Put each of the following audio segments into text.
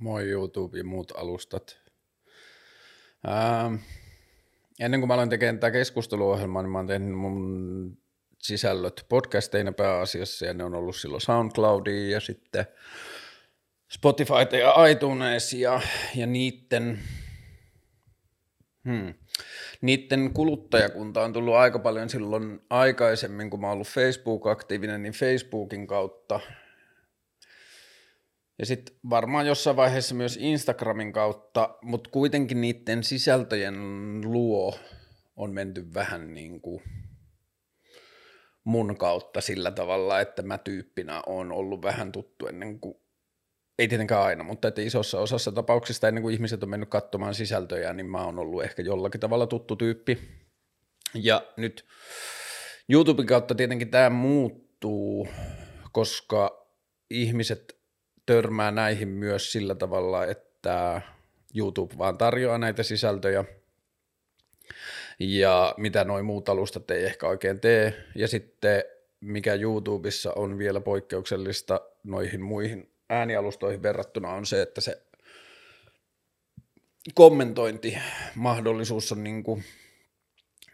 Moi YouTube ja muut alustat. Ää, ennen kuin mä aloin tekemään tätä keskusteluohjelmaa, niin mä oon tehnyt mun sisällöt podcasteina pääasiassa, ja ne on ollut silloin SoundCloudia ja sitten Spotify ja iTunes ja, ja niiden, hmm, niiden kuluttajakunta on tullut aika paljon silloin aikaisemmin, kun mä oon ollut Facebook-aktiivinen, niin Facebookin kautta ja sitten varmaan jossain vaiheessa myös Instagramin kautta, mutta kuitenkin niiden sisältöjen luo on menty vähän niin kuin mun kautta sillä tavalla, että mä tyyppinä on ollut vähän tuttu ennen kuin, ei tietenkään aina, mutta että isossa osassa tapauksista ennen kuin ihmiset on mennyt katsomaan sisältöjä, niin mä oon ollut ehkä jollakin tavalla tuttu tyyppi. Ja nyt YouTuben kautta tietenkin tämä muuttuu, koska ihmiset törmää näihin myös sillä tavalla, että YouTube vaan tarjoaa näitä sisältöjä ja mitä noin muut alustat ei ehkä oikein tee. Ja sitten mikä YouTubessa on vielä poikkeuksellista noihin muihin äänialustoihin verrattuna on se, että se kommentointimahdollisuus on niin kuin,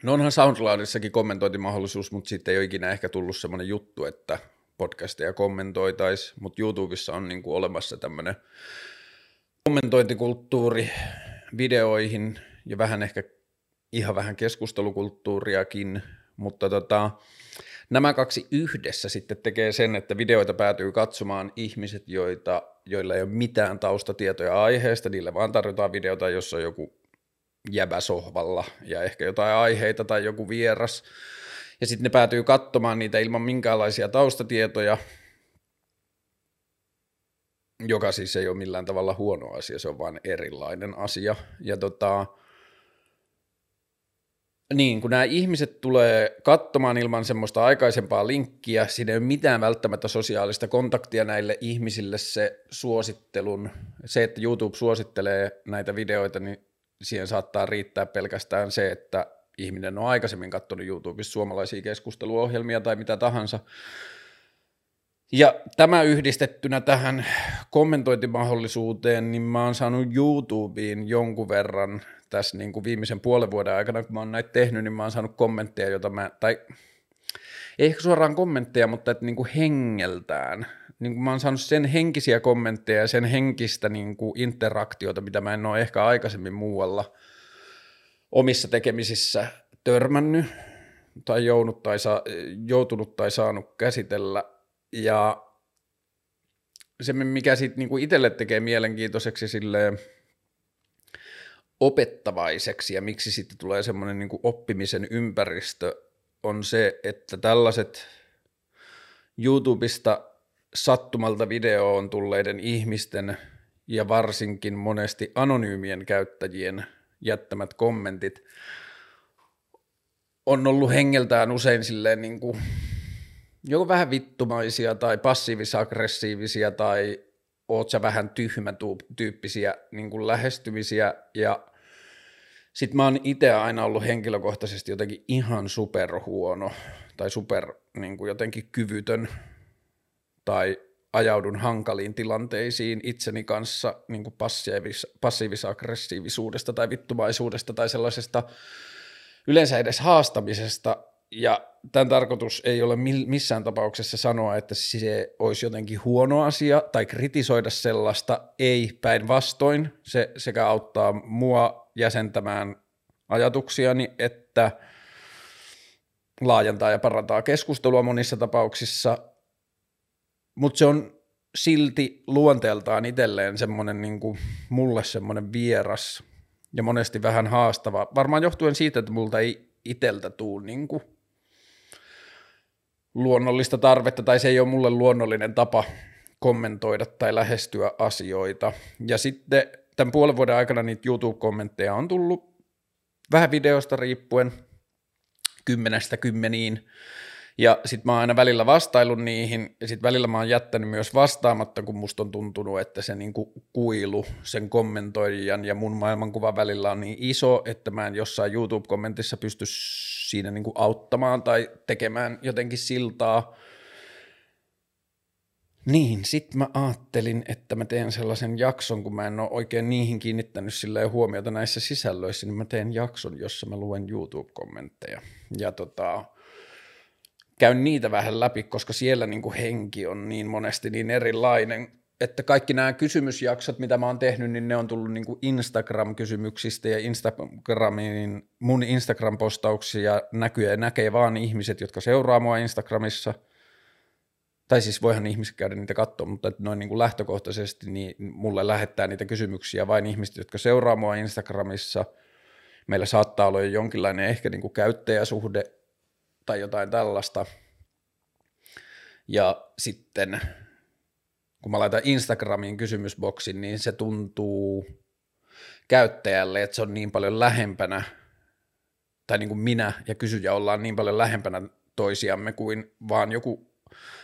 no onhan SoundCloudissakin kommentointimahdollisuus, mutta sitten ei ole ikinä ehkä tullut semmoinen juttu, että podcasteja kommentoitaisiin, mutta YouTubessa on niin kuin olemassa tämmöinen kommentointikulttuuri videoihin ja vähän ehkä ihan vähän keskustelukulttuuriakin, mutta tota, nämä kaksi yhdessä sitten tekee sen, että videoita päätyy katsomaan ihmiset, joita, joilla ei ole mitään taustatietoja aiheesta, niille vaan tarjotaan videota, jossa on joku jäbä sohvalla ja ehkä jotain aiheita tai joku vieras, ja sitten ne päätyy katsomaan niitä ilman minkäänlaisia taustatietoja, joka siis ei ole millään tavalla huono asia, se on vain erilainen asia. Ja tota, niin, kun nämä ihmiset tulee katsomaan ilman semmoista aikaisempaa linkkiä, siinä ei ole mitään välttämättä sosiaalista kontaktia näille ihmisille se suosittelun, se, että YouTube suosittelee näitä videoita, niin siihen saattaa riittää pelkästään se, että ihminen on aikaisemmin katsonut YouTubessa suomalaisia keskusteluohjelmia tai mitä tahansa. Ja tämä yhdistettynä tähän kommentointimahdollisuuteen, niin mä oon saanut YouTubeen jonkun verran tässä niin kuin viimeisen puolen vuoden aikana, kun mä oon näitä tehnyt, niin mä oon saanut kommentteja, joita mä, tai ei ehkä suoraan kommentteja, mutta että niin kuin hengeltään. Niin kuin mä oon saanut sen henkisiä kommentteja ja sen henkistä niin kuin interaktiota, mitä mä en ole ehkä aikaisemmin muualla – omissa tekemisissä törmännyt tai jounut tai sa- joutunut tai saanut käsitellä. Ja se, mikä sitten niinku itselle tekee mielenkiintoiseksi silleen opettavaiseksi ja miksi sitten tulee semmoinen niinku oppimisen ympäristö, on se, että tällaiset YouTubesta sattumalta videoon tulleiden ihmisten ja varsinkin monesti anonyymien käyttäjien – jättämät kommentit on ollut hengeltään usein silleen niin kuin, joko vähän vittumaisia tai passiivis-aggressiivisia tai oot sä vähän tyhmä-tyyppisiä niin kuin lähestymisiä. Ja sit mä oon itse aina ollut henkilökohtaisesti jotenkin ihan superhuono tai super niin kuin jotenkin kyvytön tai ajaudun hankaliin tilanteisiin itseni kanssa niin passiivis, passiivis-aggressiivisuudesta tai vittumaisuudesta tai sellaisesta yleensä edes haastamisesta. Ja tämän tarkoitus ei ole missään tapauksessa sanoa, että se olisi jotenkin huono asia tai kritisoida sellaista, ei päinvastoin. Se sekä auttaa mua jäsentämään ajatuksiani, että laajentaa ja parantaa keskustelua monissa tapauksissa – mutta se on silti luonteeltaan itselleen semmoinen niin kuin mulle semmoinen vieras ja monesti vähän haastava. Varmaan johtuen siitä, että multa ei iteltä tuu niin kuin luonnollista tarvetta tai se ei ole mulle luonnollinen tapa kommentoida tai lähestyä asioita. Ja sitten tämän puolen vuoden aikana niitä YouTube-kommentteja on tullut vähän videosta riippuen kymmenestä kymmeniin ja sit mä oon aina välillä vastaillut niihin, ja sit välillä mä oon jättänyt myös vastaamatta, kun musta on tuntunut, että se niinku kuilu sen kommentoijan ja mun maailmankuvan välillä on niin iso, että mä en jossain YouTube-kommentissa pysty siinä niinku auttamaan tai tekemään jotenkin siltaa. Niin, sit mä ajattelin, että mä teen sellaisen jakson, kun mä en ole oikein niihin kiinnittänyt sillä huomiota näissä sisällöissä, niin mä teen jakson, jossa mä luen YouTube-kommentteja. Ja tota, käyn niitä vähän läpi, koska siellä niin kuin henki on niin monesti niin erilainen, että kaikki nämä kysymysjaksot, mitä mä oon tehnyt, niin ne on tullut niin kuin Instagram-kysymyksistä ja Instagramin, mun Instagram-postauksia näkyy ja näkee vaan ihmiset, jotka seuraa mua Instagramissa – tai siis voihan ihmiset käydä niitä katsoa, mutta noin niin kuin lähtökohtaisesti niin mulle lähettää niitä kysymyksiä vain ihmiset, jotka seuraa mua Instagramissa. Meillä saattaa olla jo jonkinlainen ehkä niin kuin käyttäjäsuhde tai jotain tällaista. Ja sitten kun mä laitan Instagramiin kysymysboksin, niin se tuntuu käyttäjälle, että se on niin paljon lähempänä, tai niin kuin minä ja kysyjä ollaan niin paljon lähempänä toisiamme kuin vaan joku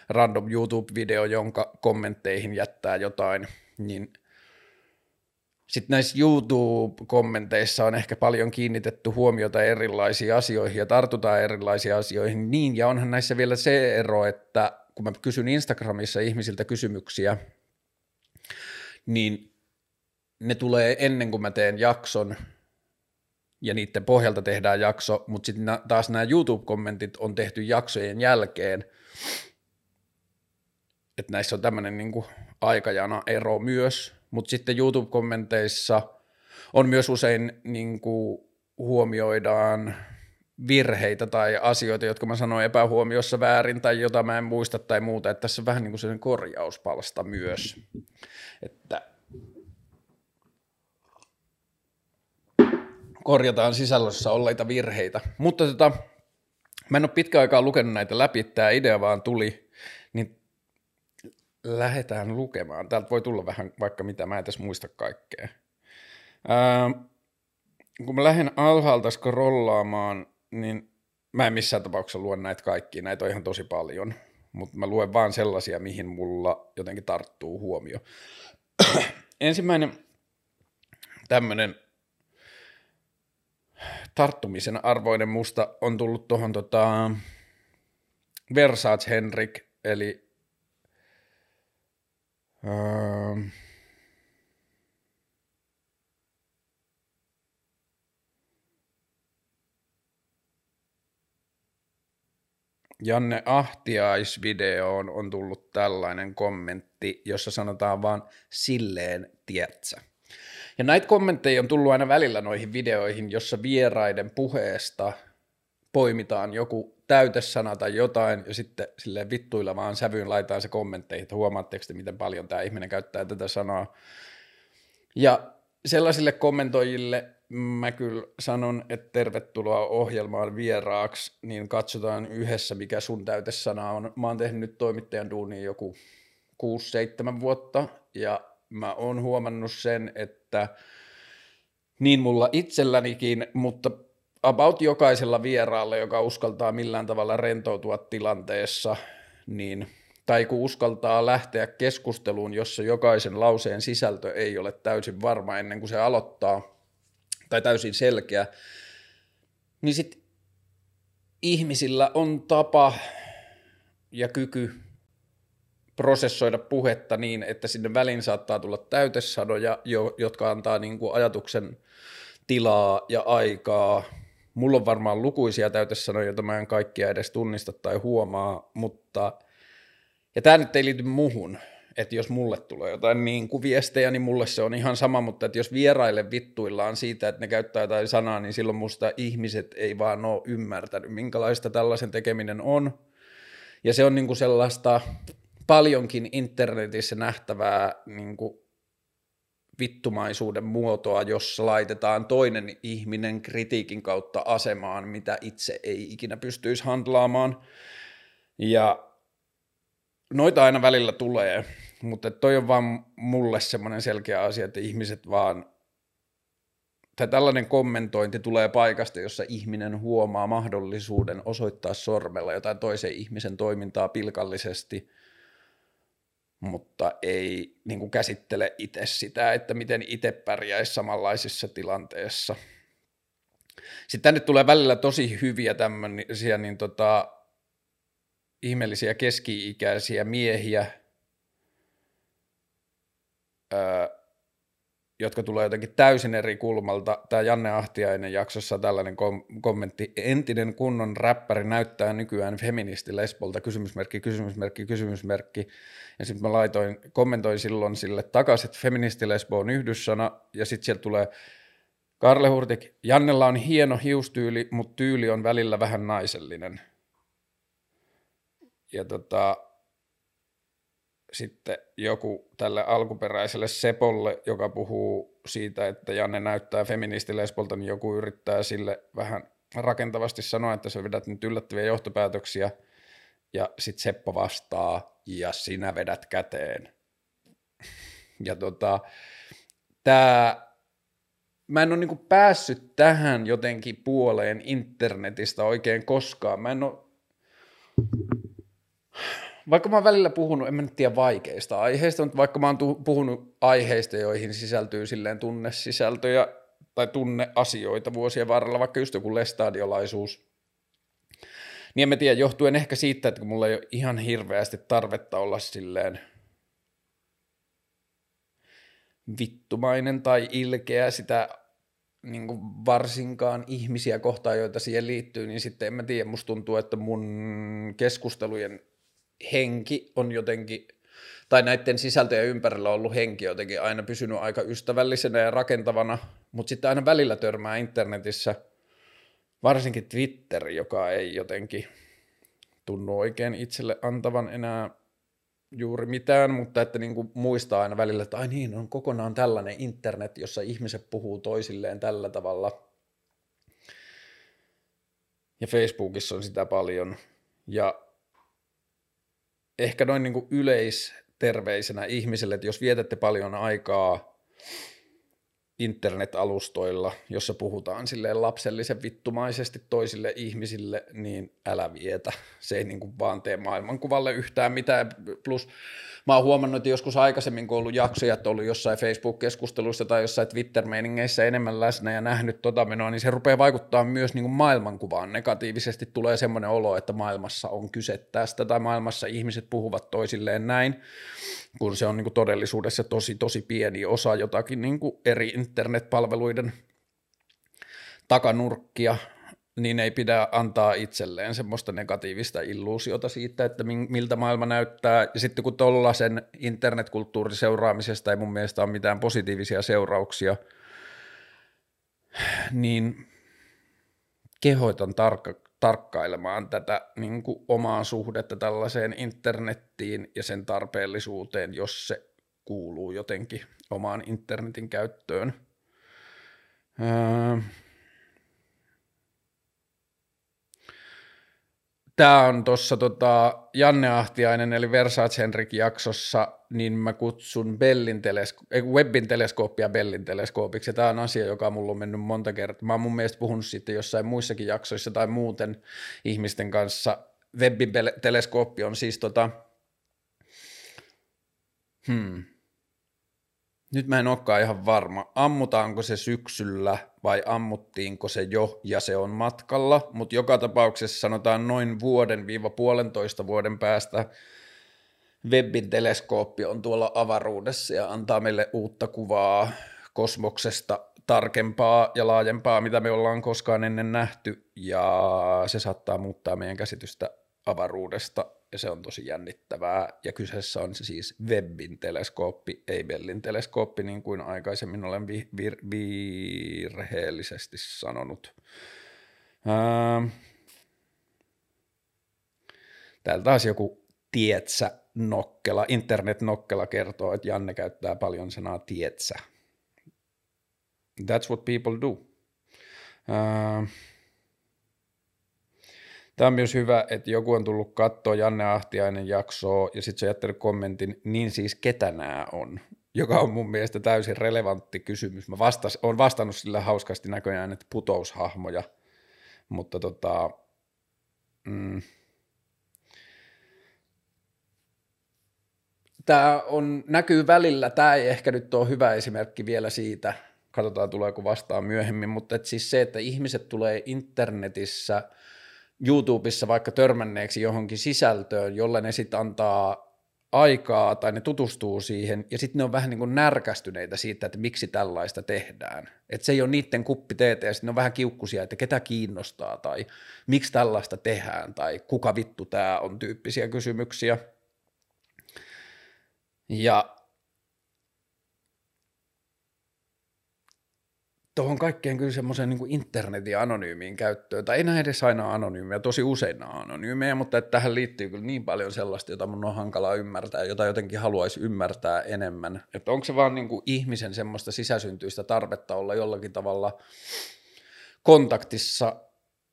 random YouTube-video, jonka kommentteihin jättää jotain, niin sitten näissä YouTube-kommenteissa on ehkä paljon kiinnitetty huomiota erilaisiin asioihin ja tartutaan erilaisiin asioihin. Niin, ja onhan näissä vielä se ero, että kun mä kysyn Instagramissa ihmisiltä kysymyksiä, niin ne tulee ennen kuin mä teen jakson, ja niiden pohjalta tehdään jakso, mutta sitten taas nämä YouTube-kommentit on tehty jaksojen jälkeen, että näissä on tämmöinen niin aikajana ero myös, mutta sitten YouTube-kommenteissa on myös usein niin kuin huomioidaan virheitä tai asioita, jotka mä sanoin epähuomiossa väärin tai jota mä en muista tai muuta, että tässä on vähän niin kuin sellainen korjauspalsta myös, että korjataan sisällössä olleita virheitä, mutta tota, mä en ole pitkä aikaa lukenut näitä läpi, tämä idea vaan tuli, lähdetään lukemaan. Täältä voi tulla vähän vaikka mitä, mä en tässä muista kaikkea. Ää, kun mä lähden alhaalta scrollaamaan, niin mä en missään tapauksessa luen näitä kaikkia, näitä on ihan tosi paljon, mutta mä luen vaan sellaisia, mihin mulla jotenkin tarttuu huomio. Ensimmäinen tämmöinen tarttumisen arvoinen musta on tullut tuohon tota Versace Henrik, eli Ähm. Janne Ahtiaisvideoon on tullut tällainen kommentti, jossa sanotaan vaan silleen tietsä. Ja näitä kommentteja on tullut aina välillä noihin videoihin, jossa vieraiden puheesta poimitaan joku täytesana tai jotain, ja sitten silleen vittuilevaan sävyyn laitetaan se kommentteihin, että huomaatteko te, miten paljon tämä ihminen käyttää tätä sanaa. Ja sellaisille kommentoijille mä kyllä sanon, että tervetuloa ohjelmaan vieraaksi, niin katsotaan yhdessä, mikä sun täytesana on. Mä oon tehnyt nyt toimittajan duunia joku 6-7 vuotta, ja mä oon huomannut sen, että niin mulla itsellänikin, mutta about jokaisella vieraalla, joka uskaltaa millään tavalla rentoutua tilanteessa, niin, tai kun uskaltaa lähteä keskusteluun, jossa jokaisen lauseen sisältö ei ole täysin varma ennen kuin se aloittaa, tai täysin selkeä, niin sitten ihmisillä on tapa ja kyky prosessoida puhetta niin, että sinne väliin saattaa tulla täytesanoja, jotka antaa niin kuin ajatuksen tilaa ja aikaa Mulla on varmaan lukuisia täytesanoja, joita mä en kaikkia edes tunnista tai huomaa, mutta, ja tämä nyt ei liity muhun, että jos mulle tulee jotain niin kuin viestejä, niin mulle se on ihan sama, mutta että jos vieraille vittuillaan siitä, että ne käyttää jotain sanaa, niin silloin musta ihmiset ei vaan ole ymmärtänyt, minkälaista tällaisen tekeminen on. Ja se on niin kuin sellaista paljonkin internetissä nähtävää niin kuin vittumaisuuden muotoa, jossa laitetaan toinen ihminen kritiikin kautta asemaan, mitä itse ei ikinä pystyisi handlaamaan. Ja noita aina välillä tulee, mutta toi on vaan mulle semmoinen selkeä asia, että ihmiset vaan, tai tällainen kommentointi tulee paikasta, jossa ihminen huomaa mahdollisuuden osoittaa sormella jotain toisen ihmisen toimintaa pilkallisesti – mutta ei niin kuin käsittele itse sitä, että miten itse pärjäisi samanlaisissa tilanteessa. Sitten tänne tulee välillä tosi hyviä tämmöisiä niin tota, ihmeellisiä keski-ikäisiä miehiä, jotka tulee jotenkin täysin eri kulmalta. Tämä Janne Ahtiainen jaksossa tällainen kom- kommentti. Entinen kunnon räppäri näyttää nykyään feministi lesbolta, kysymysmerkki, kysymysmerkki, kysymysmerkki. Ja sitten mä laitoin, kommentoin silloin sille takaisin, että feministi lesbo on yhdyssana, ja sitten sieltä tulee Karle Hurtik, Jannella on hieno hiustyyli, mutta tyyli on välillä vähän naisellinen. Ja tota, sitten joku tälle alkuperäiselle Sepolle, joka puhuu siitä, että Janne näyttää feministilespolta, niin joku yrittää sille vähän rakentavasti sanoa, että sä vedät nyt yllättäviä johtopäätöksiä, ja sitten Seppo vastaa, ja sinä vedät käteen. Ja tota, tämä mä en ole niinku päässyt tähän jotenkin puoleen internetistä oikein koskaan. Mä en ole vaikka mä oon välillä puhunut, en mä nyt tiedä vaikeista aiheista, mutta vaikka mä oon puhunut aiheista, joihin sisältyy silleen tunnesisältöjä tai tunneasioita vuosien varrella, vaikka just joku lestadiolaisuus, niin en mä tiedä, johtuen ehkä siitä, että kun mulla ei ole ihan hirveästi tarvetta olla silleen vittumainen tai ilkeä sitä niin kuin varsinkaan ihmisiä kohtaan, joita siihen liittyy, niin sitten en mä tiedä, musta tuntuu, että mun keskustelujen henki on jotenkin, tai näiden sisältöjen ympärillä on ollut henki jotenkin aina pysynyt aika ystävällisenä ja rakentavana, mutta sitten aina välillä törmää internetissä, varsinkin Twitter, joka ei jotenkin tunnu oikein itselle antavan enää juuri mitään, mutta että niin kuin muistaa aina välillä, että ai niin, on kokonaan tällainen internet, jossa ihmiset puhuu toisilleen tällä tavalla. Ja Facebookissa on sitä paljon. Ja ehkä noin niin kuin yleisterveisenä ihmiselle, että jos vietätte paljon aikaa internet-alustoilla, jossa puhutaan silleen lapsellisen vittumaisesti toisille ihmisille, niin älä vietä. Se ei niin kuin vaan tee maailmankuvalle yhtään mitään. Plus mä oon huomannut, että joskus aikaisemmin, kun ollut jaksoja, että ollut jossain Facebook-keskusteluissa tai jossain Twitter-meiningeissä enemmän läsnä ja nähnyt tota menoa, niin se rupeaa vaikuttaa myös niin kuin maailmankuvaan negatiivisesti. Tulee semmoinen olo, että maailmassa on kyse tästä tai maailmassa ihmiset puhuvat toisilleen näin, kun se on niin kuin todellisuudessa tosi, tosi pieni osa jotakin niin kuin eri internetpalveluiden takanurkkia, niin ei pidä antaa itselleen semmoista negatiivista illuusiota siitä, että miltä maailma näyttää. Ja sitten kun sen internetkulttuurin seuraamisesta ei mun mielestä ole mitään positiivisia seurauksia, niin kehoitan tarkka, tarkkailemaan tätä niin kuin omaa suhdetta tällaiseen internettiin ja sen tarpeellisuuteen, jos se kuuluu jotenkin omaan internetin käyttöön. Öö, Tämä on tuossa tota, Janne Ahtiainen eli Versace Henrik jaksossa, niin mä kutsun Bellin telesko- ei, Webbin teleskooppia Bellin teleskoopiksi. Tämä on asia, joka mulla on mennyt monta kertaa. Mä oon mun mielestä puhunut siitä jossain muissakin jaksoissa tai muuten ihmisten kanssa. Webbin teleskooppi on siis tota, hmm, nyt mä en olekaan ihan varma, ammutaanko se syksyllä vai ammuttiinko se jo ja se on matkalla, mutta joka tapauksessa sanotaan noin vuoden viiva puolentoista vuoden päästä Webbin teleskooppi on tuolla avaruudessa ja antaa meille uutta kuvaa kosmoksesta tarkempaa ja laajempaa, mitä me ollaan koskaan ennen nähty, ja se saattaa muuttaa meidän käsitystä avaruudesta ja se on tosi jännittävää. Ja kyseessä on se siis Webbin teleskooppi, ei Bellin teleskooppi, niin kuin aikaisemmin olen vi- vir- virheellisesti sanonut. Ähm. Täällä taas joku tietsä nokkela, internet-nokkela kertoo, että Janne käyttää paljon sanaa tietsä. That's what people do. Uh, Tämä on myös hyvä, että joku on tullut katsoa Janne Ahtiainen jaksoa ja sitten se on jättänyt kommentin, niin siis ketä nämä on? Joka on mun mielestä täysin relevantti kysymys. Mä vastas, olen vastannut sillä hauskasti näköjään, että putoushahmoja, mutta tota, mm, tämä on, näkyy välillä, tämä ei ehkä nyt ole hyvä esimerkki vielä siitä, katsotaan tuleeko vastaan myöhemmin, mutta et siis se, että ihmiset tulee internetissä – YouTubessa vaikka törmänneeksi johonkin sisältöön, jolle ne sitten antaa aikaa tai ne tutustuu siihen ja sitten ne on vähän niin kuin närkästyneitä siitä, että miksi tällaista tehdään. Että se ei ole niiden kuppi teetä ja sitten ne on vähän kiukkusia, että ketä kiinnostaa tai miksi tällaista tehdään tai kuka vittu tämä on tyyppisiä kysymyksiä. Ja tuohon kaikkeen kyllä semmoisen niin internetin anonyymiin käyttöön, tai ei näin edes aina anonyymiä, tosi usein nämä anonyymejä, mutta että tähän liittyy kyllä niin paljon sellaista, jota mun on hankala ymmärtää, jota jotenkin haluaisi ymmärtää enemmän. Että onko se vaan niin kuin ihmisen semmoista sisäsyntyistä tarvetta olla jollakin tavalla kontaktissa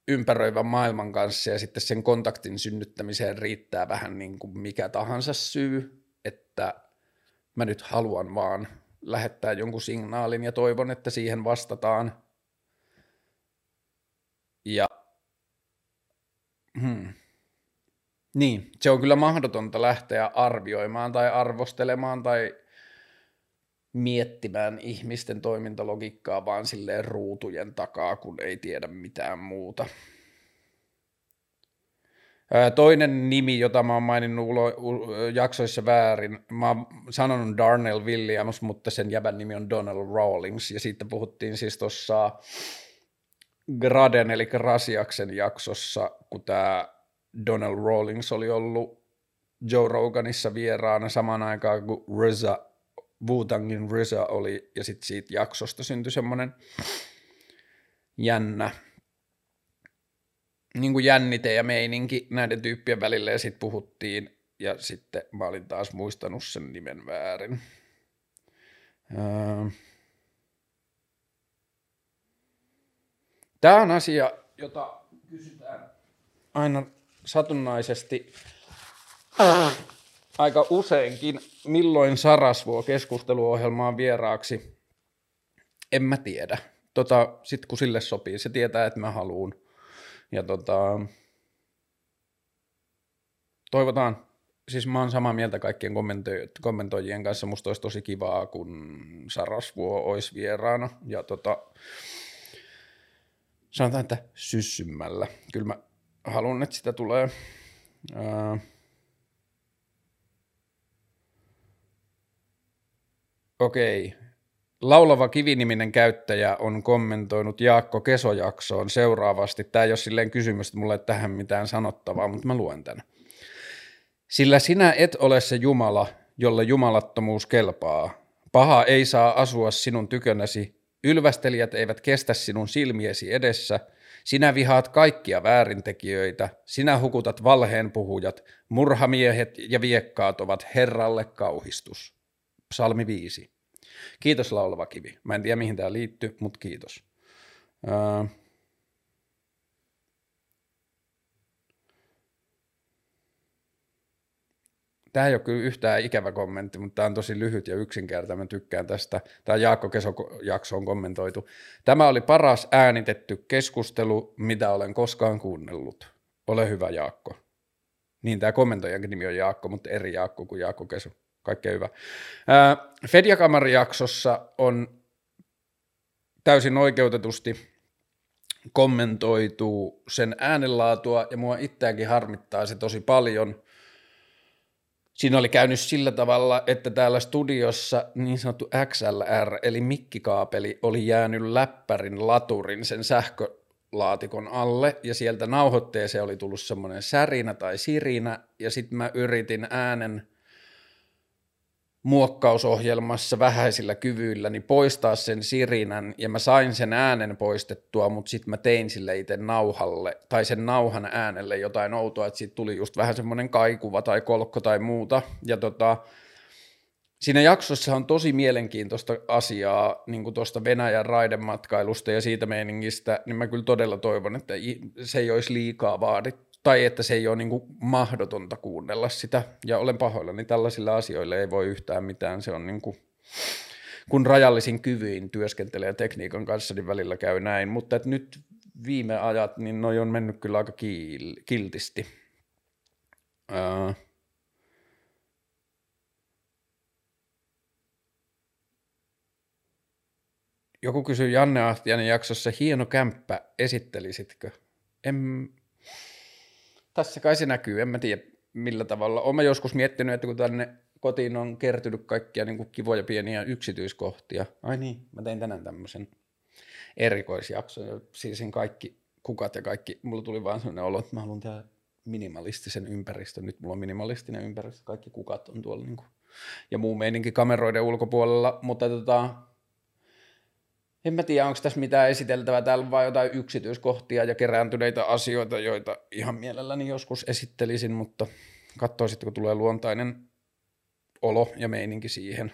ympäröivän maailman kanssa ja sitten sen kontaktin synnyttämiseen riittää vähän niin kuin mikä tahansa syy, että mä nyt haluan vaan lähettää jonkun signaalin ja toivon, että siihen vastataan. Ja hmm. niin, se on kyllä mahdotonta lähteä arvioimaan tai arvostelemaan tai miettimään ihmisten toimintalogiikkaa vaan silleen ruutujen takaa, kun ei tiedä mitään muuta. Toinen nimi, jota mä oon maininnut ulo, jaksoissa väärin, mä oon sanonut Darnell Williams, mutta sen jäbän nimi on Donald Rawlings, ja siitä puhuttiin siis tuossa Graden, eli Rasiaksen jaksossa, kun tämä Donald Rawlings oli ollut Joe Roganissa vieraana samaan aikaan kuin Reza, Wu-Tangin Reza oli, ja sitten siitä jaksosta syntyi semmoinen jännä niin kuin jännite ja meininki näiden tyyppien välillä ja sitten puhuttiin ja sitten mä olin taas muistanut sen nimen väärin. Tämä on asia, jota kysytään aina satunnaisesti aika useinkin, milloin Sarasvuo keskusteluohjelmaan vieraaksi. En mä tiedä. Tota, Sitten kun sille sopii, se tietää, että mä haluun. Ja tota, toivotaan, siis mä oon samaa mieltä kaikkien kommentoijien kanssa, musta olisi tosi kivaa, kun Sarasvuo olisi vieraana, ja tota, sanotaan, että syssymmällä. Kyllä mä haluan, että sitä tulee. Ää, Okei, Laulava kiviniminen käyttäjä on kommentoinut Jaakko Kesojaksoon seuraavasti. Tämä ei ole silleen kysymys, että mulla ei tähän mitään sanottavaa, mutta mä luen tämän. Sillä sinä et ole se Jumala, jolle jumalattomuus kelpaa. Paha ei saa asua sinun tykönäsi, ylvästelijät eivät kestä sinun silmiesi edessä, sinä vihaat kaikkia väärintekijöitä, sinä hukutat valheenpuhujat, murhamiehet ja viekkaat ovat Herralle kauhistus. Psalmi 5. Kiitos laulava kivi. Mä en tiedä mihin tämä liittyy, mutta kiitos. Öö. Tämä ei ole kyllä yhtään ikävä kommentti, mutta tämä on tosi lyhyt ja yksinkertainen. Tykkään tästä. Tämä Jaakko Keso jakso on kommentoitu. Tämä oli paras äänitetty keskustelu, mitä olen koskaan kuunnellut. Ole hyvä Jaakko. Niin, tämä kommentoijankin nimi on Jaakko, mutta eri Jaakko kuin Jaakko Keso kaikkea hyvä. Fediakamari-jaksossa on täysin oikeutetusti kommentoitu sen äänenlaatua, ja mua itseäänkin harmittaa se tosi paljon. Siinä oli käynyt sillä tavalla, että täällä studiossa niin sanottu XLR, eli mikkikaapeli, oli jäänyt läppärin laturin sen sähkölaatikon alle, ja sieltä nauhoitteeseen oli tullut semmoinen särinä tai sirinä, ja sitten mä yritin äänen – muokkausohjelmassa vähäisillä kyvyillä niin poistaa sen sirinän. Ja mä sain sen äänen poistettua, mutta sitten mä tein sille itse nauhalle tai sen nauhan äänelle jotain outoa, että siitä tuli just vähän semmoinen kaikuva tai kolkko tai muuta. Ja tota, Siinä jaksossa on tosi mielenkiintoista asiaa niin kuin tuosta Venäjän raidematkailusta ja siitä meiningistä, niin mä kyllä todella toivon, että se ei olisi liikaa vaadittu tai että se ei ole niin kuin mahdotonta kuunnella sitä, ja olen pahoillani, tällaisilla asioilla ei voi yhtään mitään, se on niin kuin, kun rajallisin kyvyin työskentelee tekniikan kanssa, niin välillä käy näin, mutta että nyt viime ajat, niin noi on mennyt kyllä aika kiil- kiltisti. Uh, joku kysyi Janne Ahtianen jaksossa, hieno kämppä, esittelisitkö? En, tässä kai se näkyy, en mä tiedä. millä tavalla. Olen joskus miettinyt, että kun tänne kotiin on kertynyt kaikkia niin kuin kivoja pieniä yksityiskohtia. Ai niin, mä tein tänään tämmöisen erikoisjakson, siis kaikki kukat ja kaikki, mulla tuli vaan sellainen olo, että mä haluan tehdä minimalistisen ympäristön. Nyt mulla on minimalistinen ympäristö, kaikki kukat on tuolla niin kuin, ja muu meininki kameroiden ulkopuolella, mutta tota, en mä tiedä, onko tässä mitään esiteltävää. Täällä on vain jotain yksityiskohtia ja kerääntyneitä asioita, joita ihan mielelläni joskus esittelisin, mutta katsoisin, kun tulee luontainen olo ja meininki siihen.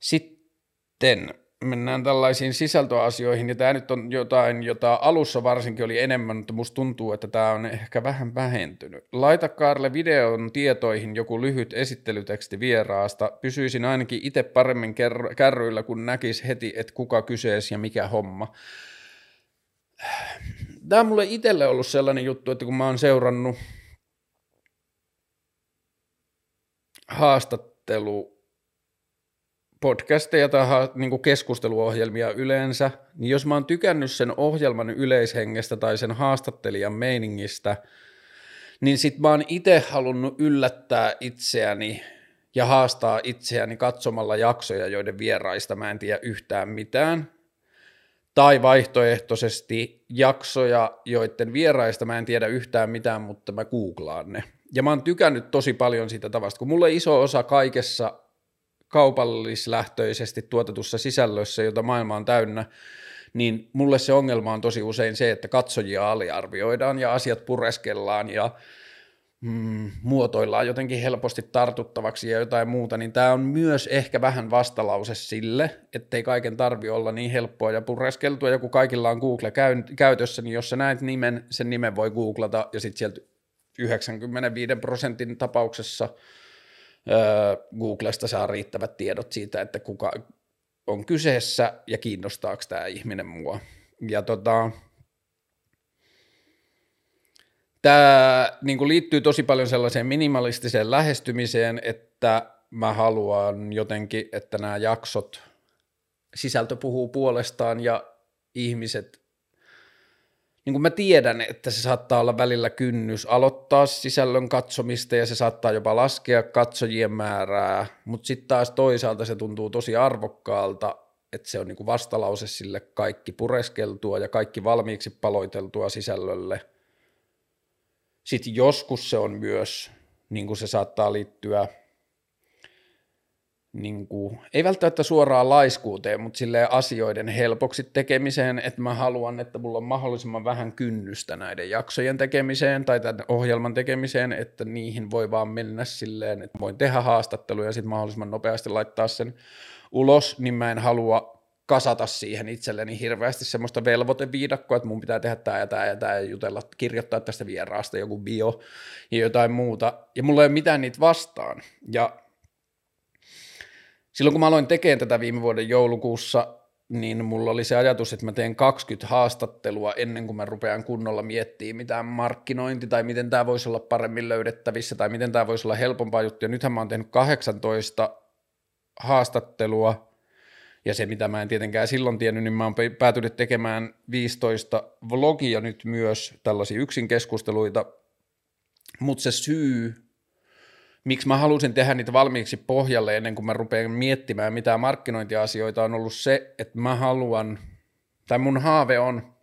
Sitten mennään tällaisiin sisältöasioihin, ja tämä nyt on jotain, jota alussa varsinkin oli enemmän, mutta musta tuntuu, että tämä on ehkä vähän vähentynyt. Laita Karle videon tietoihin joku lyhyt esittelyteksti vieraasta. Pysyisin ainakin itse paremmin kärryillä, kun näkisi heti, että kuka kysees ja mikä homma. Tämä on mulle itselle ollut sellainen juttu, että kun mä oon seurannut haastattelu podcasteja tai niin keskusteluohjelmia yleensä, niin jos mä oon tykännyt sen ohjelman yleishengestä tai sen haastattelijan meiningistä, niin sit mä oon itse halunnut yllättää itseäni ja haastaa itseäni katsomalla jaksoja, joiden vieraista mä en tiedä yhtään mitään, tai vaihtoehtoisesti jaksoja, joiden vieraista mä en tiedä yhtään mitään, mutta mä googlaan ne. Ja mä oon tykännyt tosi paljon siitä tavasta, kun mulle iso osa kaikessa kaupallislähtöisesti tuotetussa sisällössä, jota maailma on täynnä, niin mulle se ongelma on tosi usein se, että katsojia aliarvioidaan ja asiat pureskellaan ja mm, muotoillaan jotenkin helposti tartuttavaksi ja jotain muuta, niin tämä on myös ehkä vähän vastalause sille, ettei kaiken tarvi olla niin helppoa ja pureskeltua, ja kun kaikilla on Google käytössä, niin jos sä näet nimen, sen nimen voi googlata, ja sitten sieltä 95 prosentin tapauksessa Googlesta saa riittävät tiedot siitä, että kuka on kyseessä ja kiinnostaako tämä ihminen mua. Ja tota, tämä niin liittyy tosi paljon sellaiseen minimalistiseen lähestymiseen, että mä haluan jotenkin, että nämä jaksot, sisältö puhuu puolestaan ja ihmiset niin kuin mä tiedän, että se saattaa olla välillä kynnys aloittaa sisällön katsomista ja se saattaa jopa laskea katsojien määrää, mutta sitten taas toisaalta se tuntuu tosi arvokkaalta, että se on niin kuin vastalause sille kaikki pureskeltua ja kaikki valmiiksi paloiteltua sisällölle. Sitten joskus se on myös, niin kuin se saattaa liittyä niin kuin, ei välttämättä suoraan laiskuuteen, mutta sille asioiden helpoksi tekemiseen, että mä haluan, että mulla on mahdollisimman vähän kynnystä näiden jaksojen tekemiseen tai tämän ohjelman tekemiseen, että niihin voi vaan mennä silleen, että voin tehdä haastatteluja ja sitten mahdollisimman nopeasti laittaa sen ulos, niin mä en halua kasata siihen itselleni hirveästi semmoista velvoiteviidakkoa, että mun pitää tehdä tämä ja tämä ja tämä ja jutella, kirjoittaa tästä vieraasta joku bio ja jotain muuta. Ja mulla ei ole mitään niitä vastaan. Ja silloin kun mä aloin tekemään tätä viime vuoden joulukuussa, niin mulla oli se ajatus, että mä teen 20 haastattelua ennen kuin mä rupean kunnolla miettimään mitään markkinointi tai miten tämä voisi olla paremmin löydettävissä tai miten tämä voisi olla helpompaa juttu. Ja nythän mä oon tehnyt 18 haastattelua ja se mitä mä en tietenkään silloin tiennyt, niin mä oon päätynyt tekemään 15 vlogia nyt myös, tällaisia yksinkeskusteluita, mutta se syy, miksi mä halusin tehdä niitä valmiiksi pohjalle ennen kuin mä rupean miettimään mitä markkinointiasioita on ollut se, että mä haluan, tai mun haave on,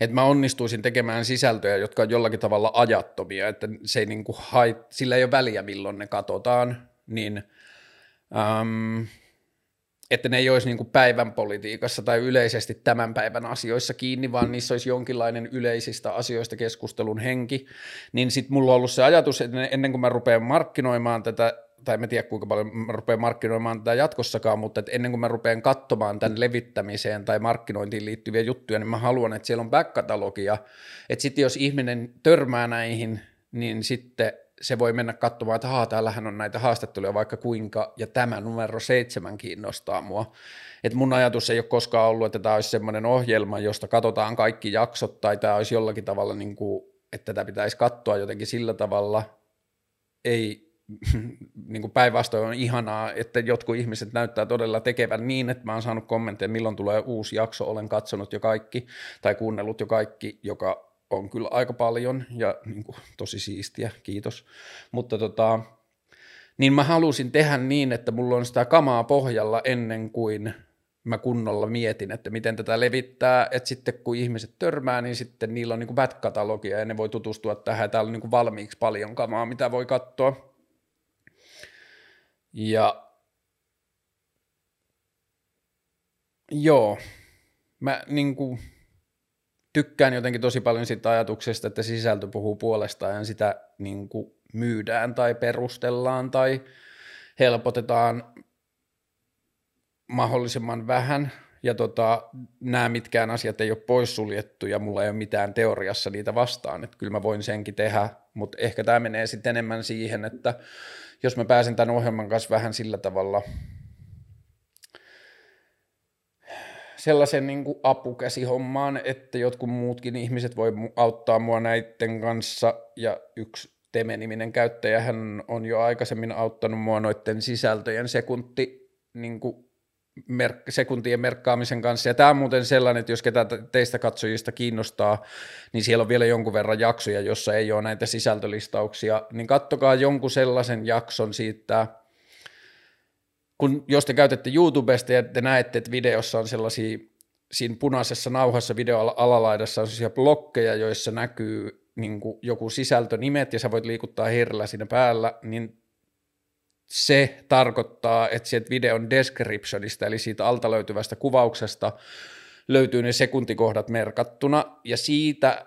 että mä onnistuisin tekemään sisältöjä, jotka on jollakin tavalla ajattomia, että se ei niin kuin hait, sillä ei ole väliä milloin ne katsotaan, niin ähm, että ne ei olisi niin päivän politiikassa tai yleisesti tämän päivän asioissa kiinni, vaan niissä olisi jonkinlainen yleisistä asioista keskustelun henki, niin sitten mulla on ollut se ajatus, että ennen kuin mä rupean markkinoimaan tätä, tai en tiedä kuinka paljon mä rupean markkinoimaan tätä jatkossakaan, mutta että ennen kuin mä rupean katsomaan tämän levittämiseen tai markkinointiin liittyviä juttuja, niin mä haluan, että siellä on back-katalogia, että sitten jos ihminen törmää näihin, niin sitten se voi mennä katsomaan, että haa, täällähän on näitä haastatteluja vaikka kuinka, ja tämä numero seitsemän kiinnostaa mua. Et mun ajatus ei ole koskaan ollut, että tämä olisi semmoinen ohjelma, josta katsotaan kaikki jaksot, tai tämä olisi jollakin tavalla, niin kuin, että tätä pitäisi katsoa jotenkin sillä tavalla. Ei niin kuin päinvastoin on ihanaa, että jotkut ihmiset näyttää todella tekevän niin, että mä oon saanut kommentteja, milloin tulee uusi jakso, olen katsonut jo kaikki tai kuunnellut jo kaikki, joka on kyllä aika paljon ja niin kuin, tosi siistiä, kiitos. Mutta tota, niin mä halusin tehdä niin, että mulla on sitä kamaa pohjalla ennen kuin mä kunnolla mietin, että miten tätä levittää, että sitten kun ihmiset törmää, niin sitten niillä on niin back-katalogia ja ne voi tutustua tähän, täällä on niin valmiiksi paljon kamaa, mitä voi katsoa. Ja joo, mä niin kuin, tykkään jotenkin tosi paljon siitä ajatuksesta, että sisältö puhuu puolestaan ja sitä niin kuin, myydään tai perustellaan tai helpotetaan mahdollisimman vähän, ja tota, nämä mitkään asiat ei ole poissuljettu, ja mulla ei ole mitään teoriassa niitä vastaan, että kyllä mä voin senkin tehdä, mutta ehkä tämä menee sitten enemmän siihen, että jos mä pääsen tämän ohjelman kanssa vähän sillä tavalla sellaisen niin kuin apukäsihommaan, että jotkut muutkin ihmiset voi auttaa mua näiden kanssa, ja yksi Teme-niminen käyttäjä, hän on jo aikaisemmin auttanut mua noiden sisältöjen sekunti niin kuin merk- sekuntien merkkaamisen kanssa. Ja tämä on muuten sellainen, että jos ketä teistä katsojista kiinnostaa, niin siellä on vielä jonkun verran jaksoja, jossa ei ole näitä sisältölistauksia, niin kattokaa jonkun sellaisen jakson siitä, kun jos te käytätte YouTubesta ja te näette, että videossa on sellaisia, siinä punaisessa nauhassa videoalalaidassa on sellaisia blokkeja, joissa näkyy niin joku sisältönimet ja sä voit liikuttaa hirrellä siinä päällä, niin se tarkoittaa, että sieltä videon descriptionista, eli siitä alta löytyvästä kuvauksesta, löytyy ne sekuntikohdat merkattuna, ja siitä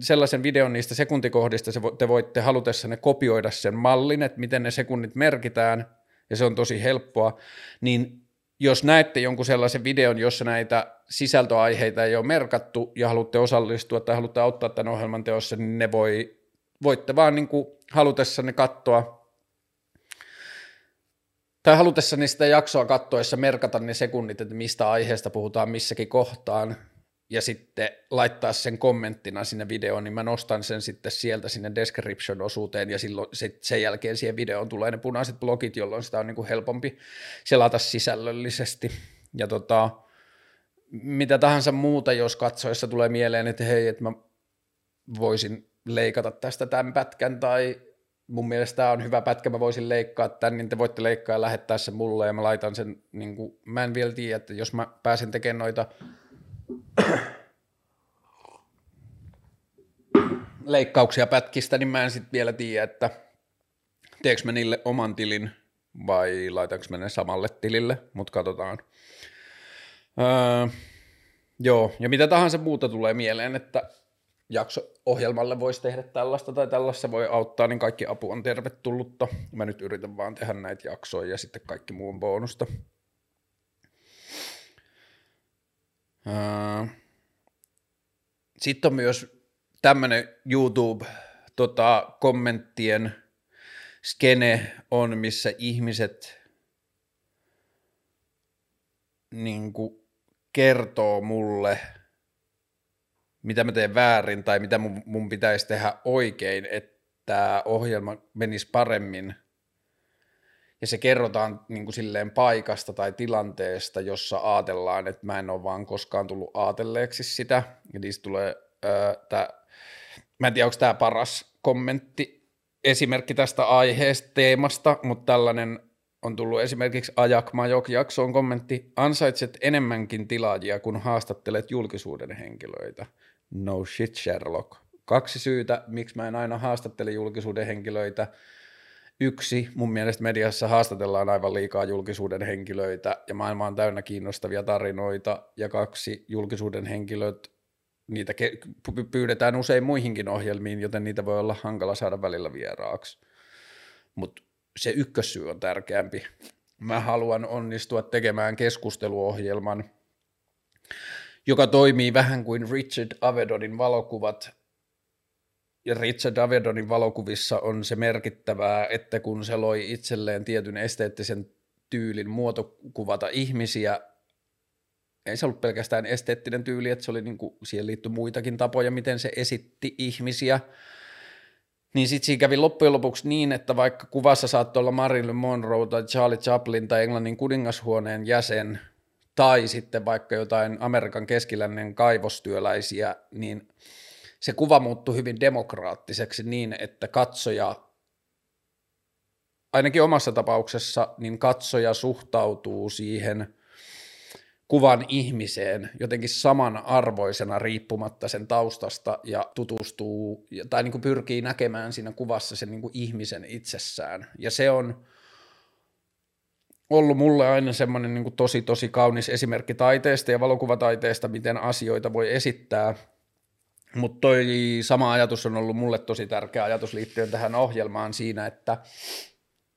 sellaisen videon niistä sekuntikohdista te voitte halutessanne kopioida sen mallin, että miten ne sekunnit merkitään, ja se on tosi helppoa, niin jos näette jonkun sellaisen videon, jossa näitä sisältöaiheita ei ole merkattu ja haluatte osallistua tai haluatte auttaa tämän ohjelman teossa, niin ne voi, voitte vaan niin kuin halutessanne katsoa tai halutessani sitä jaksoa katsoessa merkata ne sekunnit, että mistä aiheesta puhutaan missäkin kohtaan, ja sitten laittaa sen kommenttina sinne videoon, niin mä nostan sen sitten sieltä sinne description-osuuteen, ja silloin sen jälkeen siihen videoon tulee ne punaiset blogit, jolloin sitä on niin kuin helpompi selata sisällöllisesti. Ja tota, mitä tahansa muuta, jos katsoessa tulee mieleen, että hei, että mä voisin leikata tästä tämän pätkän, tai mun mielestä tämä on hyvä pätkä, mä voisin leikkaa tämän, niin te voitte leikkaa ja lähettää sen mulle ja mä laitan sen, niin kuin, mä en vielä tiedä, että jos mä pääsen tekemään noita leikkauksia pätkistä, niin mä en sitten vielä tiedä, että teekö mä niille oman tilin vai laitanko mä ne samalle tilille, mutta katsotaan. Öö, joo, ja mitä tahansa muuta tulee mieleen, että jakso-ohjelmalle voisi tehdä tällaista tai tällaista voi auttaa, niin kaikki apu on tervetullutta. Mä nyt yritän vaan tehdä näitä jaksoja ja sitten kaikki muu on bonusta. Sitten on myös tämmöinen YouTube-kommenttien tota, skene on, missä ihmiset niin kertoo mulle – mitä mä teen väärin tai mitä mun, mun pitäisi tehdä oikein, että ohjelma menisi paremmin. Ja se kerrotaan niin kuin silleen paikasta tai tilanteesta, jossa ajatellaan, että mä en ole vaan koskaan tullut ajatelleeksi sitä. Niistä tulee, ää, tää, mä en tiedä, onko tämä paras kommentti, esimerkki tästä aiheesta, teemasta, mutta tällainen on tullut esimerkiksi Ajak Majok jaksoon kommentti, ansaitset enemmänkin tilaajia, kun haastattelet julkisuuden henkilöitä. No shit Sherlock. Kaksi syytä, miksi mä en aina haastattele julkisuuden henkilöitä. Yksi, mun mielestä mediassa haastatellaan aivan liikaa julkisuuden henkilöitä ja maailma on täynnä kiinnostavia tarinoita. Ja kaksi, julkisuuden henkilöt, niitä pyydetään usein muihinkin ohjelmiin, joten niitä voi olla hankala saada välillä vieraaksi. Mutta se ykkössyy on tärkeämpi. Mä haluan onnistua tekemään keskusteluohjelman, joka toimii vähän kuin Richard Avedonin valokuvat. Ja Richard Avedonin valokuvissa on se merkittävää, että kun se loi itselleen tietyn esteettisen tyylin muotokuvata ihmisiä, ei se ollut pelkästään esteettinen tyyli, että se oli niin kuin, siihen liittyi muitakin tapoja, miten se esitti ihmisiä, Niin sitten siinä kävi loppujen lopuksi niin, että vaikka kuvassa saattoi olla Marilyn Monroe tai Charlie Chaplin tai Englannin kuningashuoneen jäsen, tai sitten vaikka jotain Amerikan keskilännen kaivostyöläisiä, niin se kuva muuttui hyvin demokraattiseksi niin, että katsoja, ainakin omassa tapauksessa, niin katsoja suhtautuu siihen kuvan ihmiseen jotenkin samanarvoisena riippumatta sen taustasta ja tutustuu tai niin kuin pyrkii näkemään siinä kuvassa sen niin kuin ihmisen itsessään. Ja se on ollut mulle aina semmoinen niin tosi tosi kaunis esimerkki taiteesta ja valokuvataiteesta, miten asioita voi esittää. Mutta toi sama ajatus on ollut mulle tosi tärkeä ajatus liittyen tähän ohjelmaan siinä, että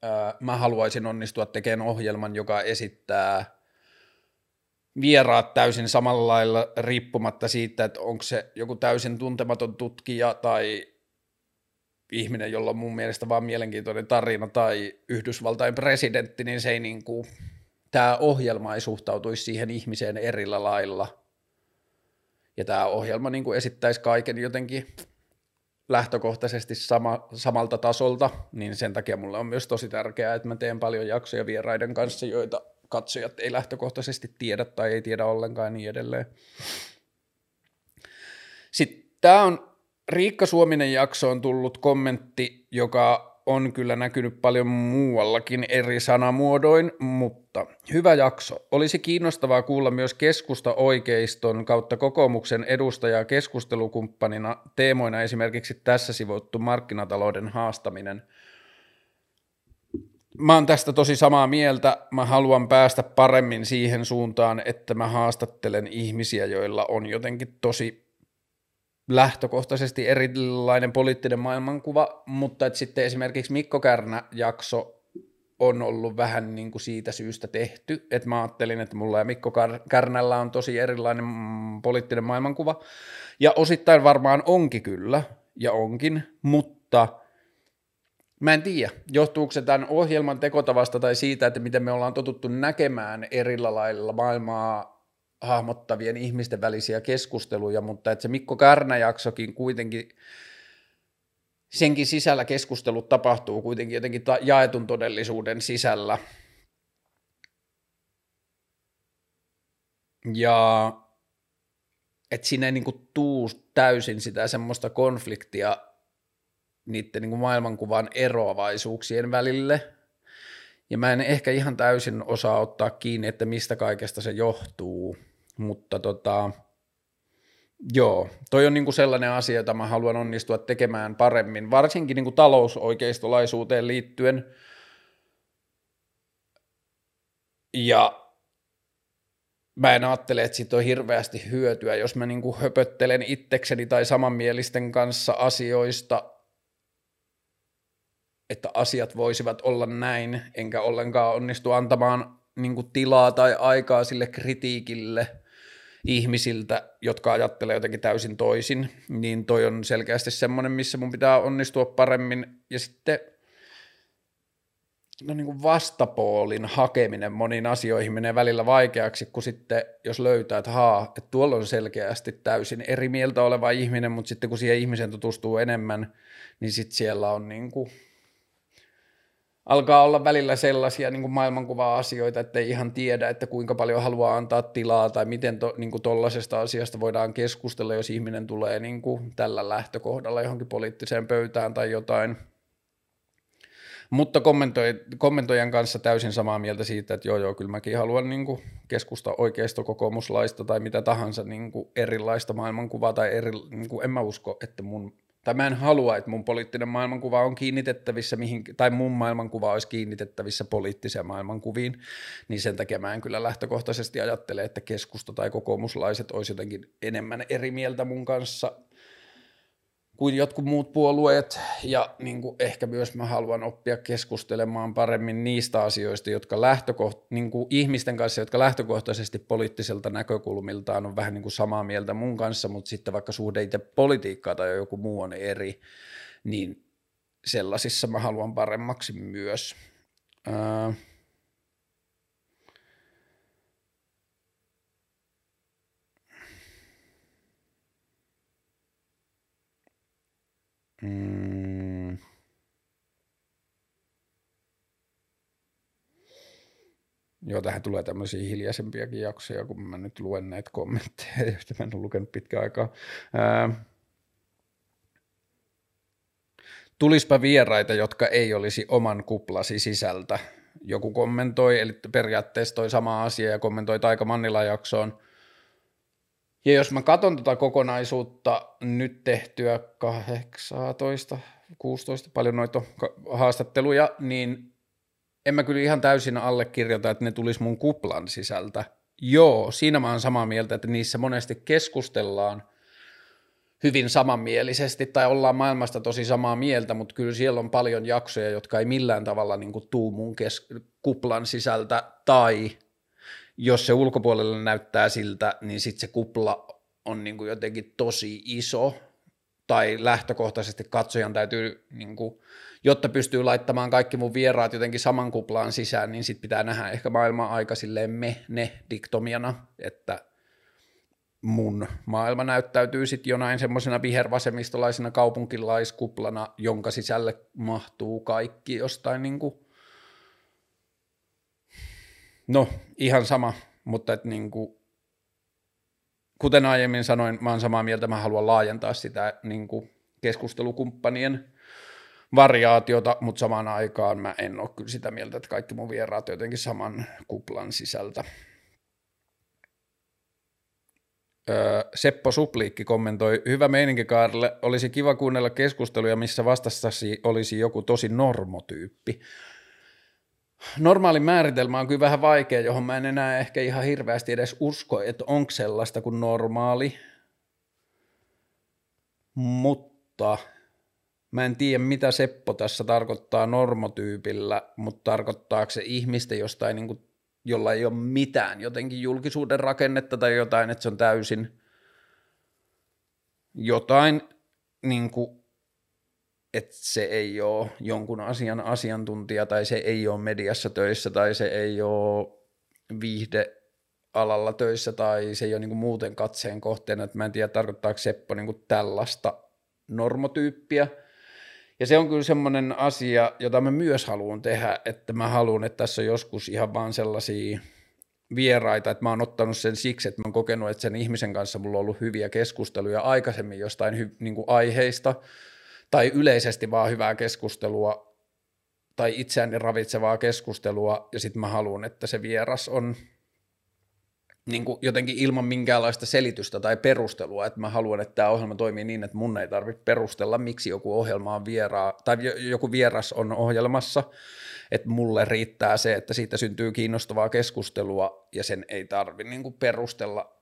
ää, mä haluaisin onnistua tekemään ohjelman, joka esittää vieraat täysin samalla lailla riippumatta siitä, että onko se joku täysin tuntematon tutkija tai ihminen, jolla on mun mielestä vaan mielenkiintoinen tarina tai Yhdysvaltain presidentti, niin se ei niin kuin, tämä ohjelma ei suhtautuisi siihen ihmiseen erillä lailla. Ja tämä ohjelma niin kuin esittäisi kaiken jotenkin lähtökohtaisesti sama, samalta tasolta, niin sen takia mulle on myös tosi tärkeää, että mä teen paljon jaksoja vieraiden kanssa, joita katsojat ei lähtökohtaisesti tiedä tai ei tiedä ollenkaan ja niin edelleen. Sitten tämä on Riikka Suominen jakso on tullut kommentti, joka on kyllä näkynyt paljon muuallakin eri sanamuodoin, mutta hyvä jakso. Olisi kiinnostavaa kuulla myös keskusta oikeiston kautta kokoomuksen edustajaa keskustelukumppanina teemoina esimerkiksi tässä sivuttu markkinatalouden haastaminen. Mä oon tästä tosi samaa mieltä. Mä haluan päästä paremmin siihen suuntaan, että mä haastattelen ihmisiä, joilla on jotenkin tosi lähtökohtaisesti erilainen poliittinen maailmankuva, mutta että sitten esimerkiksi Mikko Kärnä jakso on ollut vähän niin kuin siitä syystä tehty, että mä ajattelin, että mulla ja Mikko Kärnällä on tosi erilainen poliittinen maailmankuva, ja osittain varmaan onkin kyllä, ja onkin, mutta mä en tiedä, johtuuko se tämän ohjelman tekotavasta tai siitä, että miten me ollaan totuttu näkemään erillä lailla maailmaa hahmottavien ihmisten välisiä keskusteluja, mutta että se Mikko Kärnä-jaksokin kuitenkin, senkin sisällä keskustelut tapahtuu kuitenkin jotenkin jaetun todellisuuden sisällä. Ja että siinä ei niin tuu täysin sitä semmoista konfliktia niiden niin maailmankuvan eroavaisuuksien välille. Ja mä en ehkä ihan täysin osaa ottaa kiinni, että mistä kaikesta se johtuu. Mutta tota, joo, toi on niinku sellainen asia, jota mä haluan onnistua tekemään paremmin, varsinkin niinku talousoikeistolaisuuteen liittyen. Ja mä en ajattele, että siitä on hirveästi hyötyä, jos mä niinku höpöttelen itsekseni tai samanmielisten kanssa asioista, että asiat voisivat olla näin, enkä ollenkaan onnistu antamaan niinku tilaa tai aikaa sille kritiikille – ihmisiltä, jotka ajattelee jotenkin täysin toisin, niin toi on selkeästi semmoinen, missä mun pitää onnistua paremmin. Ja sitten no niin kuin vastapoolin hakeminen moniin asioihin menee välillä vaikeaksi, kun sitten jos löytää, että haa, että tuolla on selkeästi täysin eri mieltä oleva ihminen, mutta sitten kun siihen ihmisen tutustuu enemmän, niin sitten siellä on niin kuin alkaa olla välillä sellaisia niin kuin maailmankuva-asioita, että ei ihan tiedä, että kuinka paljon haluaa antaa tilaa tai miten to, niin kuin asiasta voidaan keskustella, jos ihminen tulee niin kuin tällä lähtökohdalla johonkin poliittiseen pöytään tai jotain. Mutta kommentoi, kommentoijan kanssa täysin samaa mieltä siitä, että joo joo, kyllä mäkin haluan niin kuin keskusta oikeisto kokoomuslaista tai mitä tahansa niin kuin erilaista maailmankuvaa tai eri, niin kuin en mä usko, että mun tai mä en halua, että mun poliittinen maailmankuva on kiinnitettävissä, mihin, tai mun maailmankuva olisi kiinnitettävissä poliittiseen maailmankuviin, niin sen takia mä en kyllä lähtökohtaisesti ajattele, että keskusta tai kokoomuslaiset olisi jotenkin enemmän eri mieltä mun kanssa kuin jotkut muut puolueet, ja niin kuin ehkä myös mä haluan oppia keskustelemaan paremmin niistä asioista, jotka lähtökoht, niin kuin ihmisten kanssa, jotka lähtökohtaisesti poliittiselta näkökulmiltaan on vähän niin kuin samaa mieltä mun kanssa, mutta sitten vaikka suhde itse politiikkaa tai joku muu on eri, niin sellaisissa mä haluan paremmaksi myös. Öö, Mm. Joo, tähän tulee tämmöisiä hiljaisempiakin jaksoja, kun mä nyt luen näitä kommentteja, joita mä en ole lukenut pitkään aikaa. Ää, tulispa vieraita, jotka ei olisi oman kuplasi sisältä. Joku kommentoi, eli periaatteessa toi sama asia ja kommentoi Taika Mannila jaksoon. Ja jos mä katson tota kokonaisuutta nyt tehtyä 18, 16, paljon noita haastatteluja, niin en mä kyllä ihan täysin allekirjoita, että ne tulisi mun kuplan sisältä. Joo, siinä mä oon samaa mieltä, että niissä monesti keskustellaan hyvin samanmielisesti tai ollaan maailmasta tosi samaa mieltä, mutta kyllä siellä on paljon jaksoja, jotka ei millään tavalla niin kuin tuu mun kes- kuplan sisältä tai jos se ulkopuolelle näyttää siltä, niin sitten se kupla on niin kuin jotenkin tosi iso. Tai lähtökohtaisesti katsojan täytyy, niin kuin, jotta pystyy laittamaan kaikki mun vieraat jotenkin saman kuplaan sisään, niin sitten pitää nähdä ehkä maailma aika silleen me-ne diktomiana, että mun maailma näyttäytyy sitten jonain semmoisena vihervasemmistolaisena kaupunkilaiskuplana, jonka sisälle mahtuu kaikki jostain niin kuin, no ihan sama, mutta että niin kuin, kuten aiemmin sanoin, mä oon samaa mieltä, mä haluan laajentaa sitä niin kuin keskustelukumppanien variaatiota, mutta samaan aikaan mä en ole kyllä sitä mieltä, että kaikki mun vieraat jotenkin saman kuplan sisältä. Öö, Seppo Supliikki kommentoi, hyvä meininki Kaarle, olisi kiva kuunnella keskusteluja, missä vastastasi olisi joku tosi normotyyppi. Normaali määritelmä on kyllä vähän vaikea, johon mä en enää ehkä ihan hirveästi edes usko, että onko sellaista kuin normaali. Mutta mä en tiedä, mitä Seppo tässä tarkoittaa normotyypillä, mutta tarkoittaako se ihmistä jostain, niin kuin, jolla ei ole mitään jotenkin julkisuuden rakennetta tai jotain, että se on täysin jotain niin kuin että se ei ole jonkun asian asiantuntija tai se ei ole mediassa töissä tai se ei ole viihdealalla töissä tai se ei ole niin kuin muuten katseen kohteena, että mä en tiedä tarkoittaako Seppo niin kuin tällaista normotyyppiä. Ja se on kyllä semmoinen asia, jota mä myös haluan tehdä, että mä haluan, että tässä on joskus ihan vaan sellaisia vieraita, että mä oon ottanut sen siksi, että mä oon kokenut, että sen ihmisen kanssa mulla on ollut hyviä keskusteluja aikaisemmin jostain hy, niin kuin aiheista, tai yleisesti vaan hyvää keskustelua tai itseäni ravitsevaa keskustelua, ja sitten mä haluan, että se vieras on niin kuin jotenkin ilman minkäänlaista selitystä tai perustelua, että mä haluan, että tämä ohjelma toimii niin, että mun ei tarvitse perustella, miksi joku ohjelma on vieraa, tai joku vieras on ohjelmassa, että mulle riittää se, että siitä syntyy kiinnostavaa keskustelua, ja sen ei tarvitse niin perustella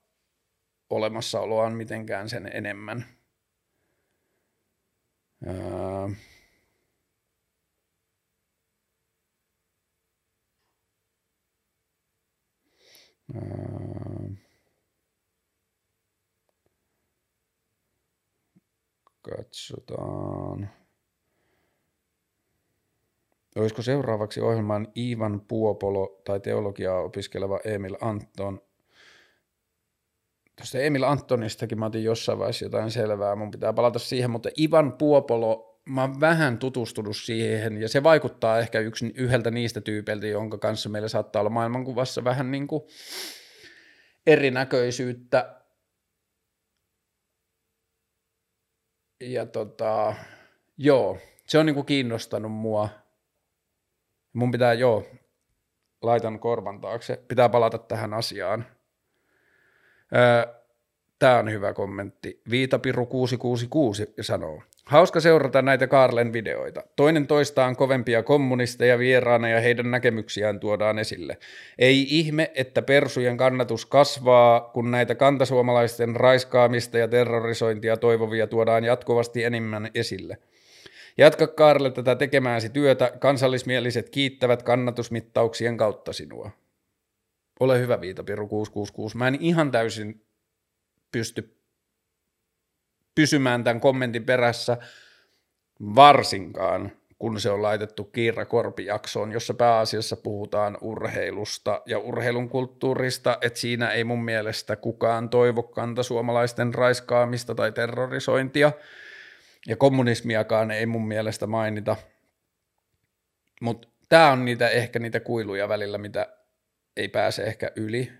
olemassaoloaan mitenkään sen enemmän. Katsotaan. Olisiko seuraavaksi ohjelmaan Ivan Puopolo tai teologiaa opiskeleva Emil Anton Tuosta Emil Antonistakin mä otin jossain vaiheessa jotain selvää, mun pitää palata siihen, mutta Ivan Puopolo, mä oon vähän tutustunut siihen, ja se vaikuttaa ehkä yksi, yhdeltä niistä tyypeiltä, jonka kanssa meillä saattaa olla maailmankuvassa vähän niin kuin erinäköisyyttä. Ja tota, joo, se on niin kuin kiinnostanut mua. Mun pitää, joo, laitan korvan taakse, pitää palata tähän asiaan. Tämä on hyvä kommentti. Viitapiru 666 sanoo. Hauska seurata näitä Karlen videoita. Toinen toistaan kovempia kommunisteja vieraana ja heidän näkemyksiään tuodaan esille. Ei ihme, että persujen kannatus kasvaa, kun näitä kantasuomalaisten raiskaamista ja terrorisointia toivovia tuodaan jatkuvasti enemmän esille. Jatka Kaarle tätä tekemääsi työtä, kansallismieliset kiittävät kannatusmittauksien kautta sinua. Ole hyvä Viitapiru 666. Mä en ihan täysin pysty pysymään tämän kommentin perässä, varsinkaan kun se on laitettu Kiira Korpi-jaksoon, jossa pääasiassa puhutaan urheilusta ja urheilun kulttuurista, että siinä ei mun mielestä kukaan toivo kanta suomalaisten raiskaamista tai terrorisointia, ja kommunismiakaan ei mun mielestä mainita. Mutta tämä on niitä, ehkä niitä kuiluja välillä, mitä ei pääse ehkä yli.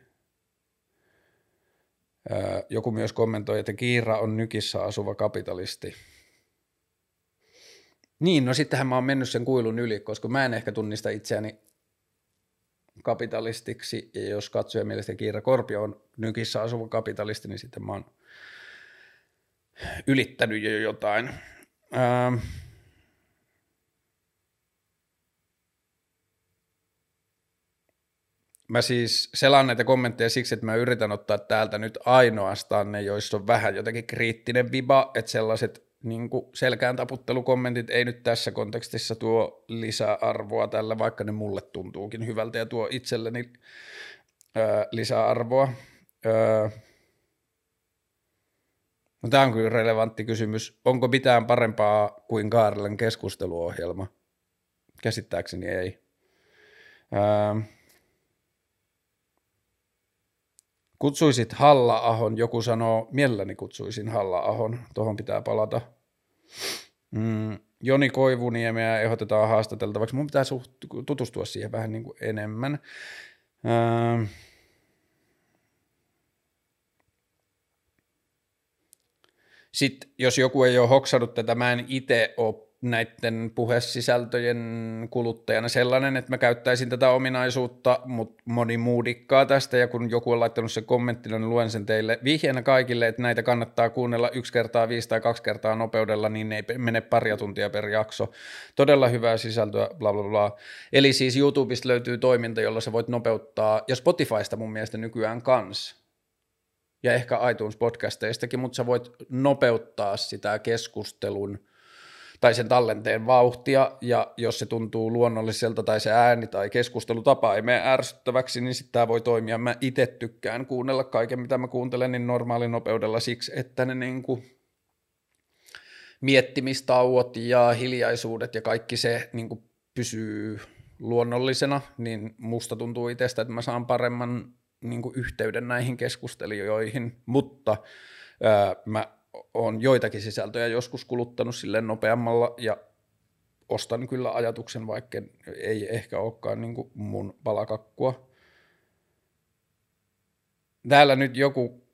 Joku myös kommentoi, että Kiira on nykissä asuva kapitalisti. Niin, no sittenhän mä oon mennyt sen kuilun yli, koska mä en ehkä tunnista itseäni kapitalistiksi, ja jos katsoja mielestä Kiira Korpio on nykissä asuva kapitalisti, niin sitten mä oon ylittänyt jo jotain. Ähm. Mä siis selaan näitä kommentteja siksi, että mä yritän ottaa täältä nyt ainoastaan ne, joissa on vähän jotenkin kriittinen viba, että sellaiset niin selkään taputtelukommentit ei nyt tässä kontekstissa tuo lisäarvoa tällä, vaikka ne mulle tuntuukin hyvältä ja tuo itselleni öö, lisäarvoa. Öö, no tämä on kyllä relevantti kysymys. Onko mitään parempaa kuin Kaarlen keskusteluohjelma? Käsittääkseni ei. Öö, Kutsuisit Halla-ahon, joku sanoo, mielelläni kutsuisin Halla-ahon, tuohon pitää palata. Mm, Joni Koivuniemeä ehdotetaan haastateltavaksi. Mun pitää suht, tutustua siihen vähän niin kuin enemmän. Öö, Sitten jos joku ei ole hoksannut tätä, mä en itse ole näiden puhesisältöjen kuluttajana sellainen, että mä käyttäisin tätä ominaisuutta, mutta moni muu dikkaa tästä, ja kun joku on laittanut sen kommenttina, niin luen sen teille vihjeenä kaikille, että näitä kannattaa kuunnella yksi kertaa viisi tai kaksi kertaa nopeudella, niin ne ei mene paria tuntia per jakso. Todella hyvää sisältöä, bla bla bla. Eli siis YouTubesta löytyy toiminta, jolla sä voit nopeuttaa, ja Spotifysta mun mielestä nykyään kans, ja ehkä iTunes podcasteistakin, mutta sä voit nopeuttaa sitä keskustelun – tai sen tallenteen vauhtia, ja jos se tuntuu luonnolliselta tai se ääni tai keskustelutapa ei mene ärsyttäväksi, niin sitten tämä voi toimia. Mä itse tykkään kuunnella kaiken, mitä mä kuuntelen, niin normaalinopeudella siksi, että ne niinku miettimistauot ja hiljaisuudet ja kaikki se niinku pysyy luonnollisena, niin musta tuntuu itsestä, että mä saan paremman niin yhteyden näihin keskustelijoihin, mutta ää, mä on joitakin sisältöjä joskus kuluttanut silleen nopeammalla ja ostan kyllä ajatuksen, vaikka ei ehkä olekaan niin kuin mun palakakkua. Täällä nyt joku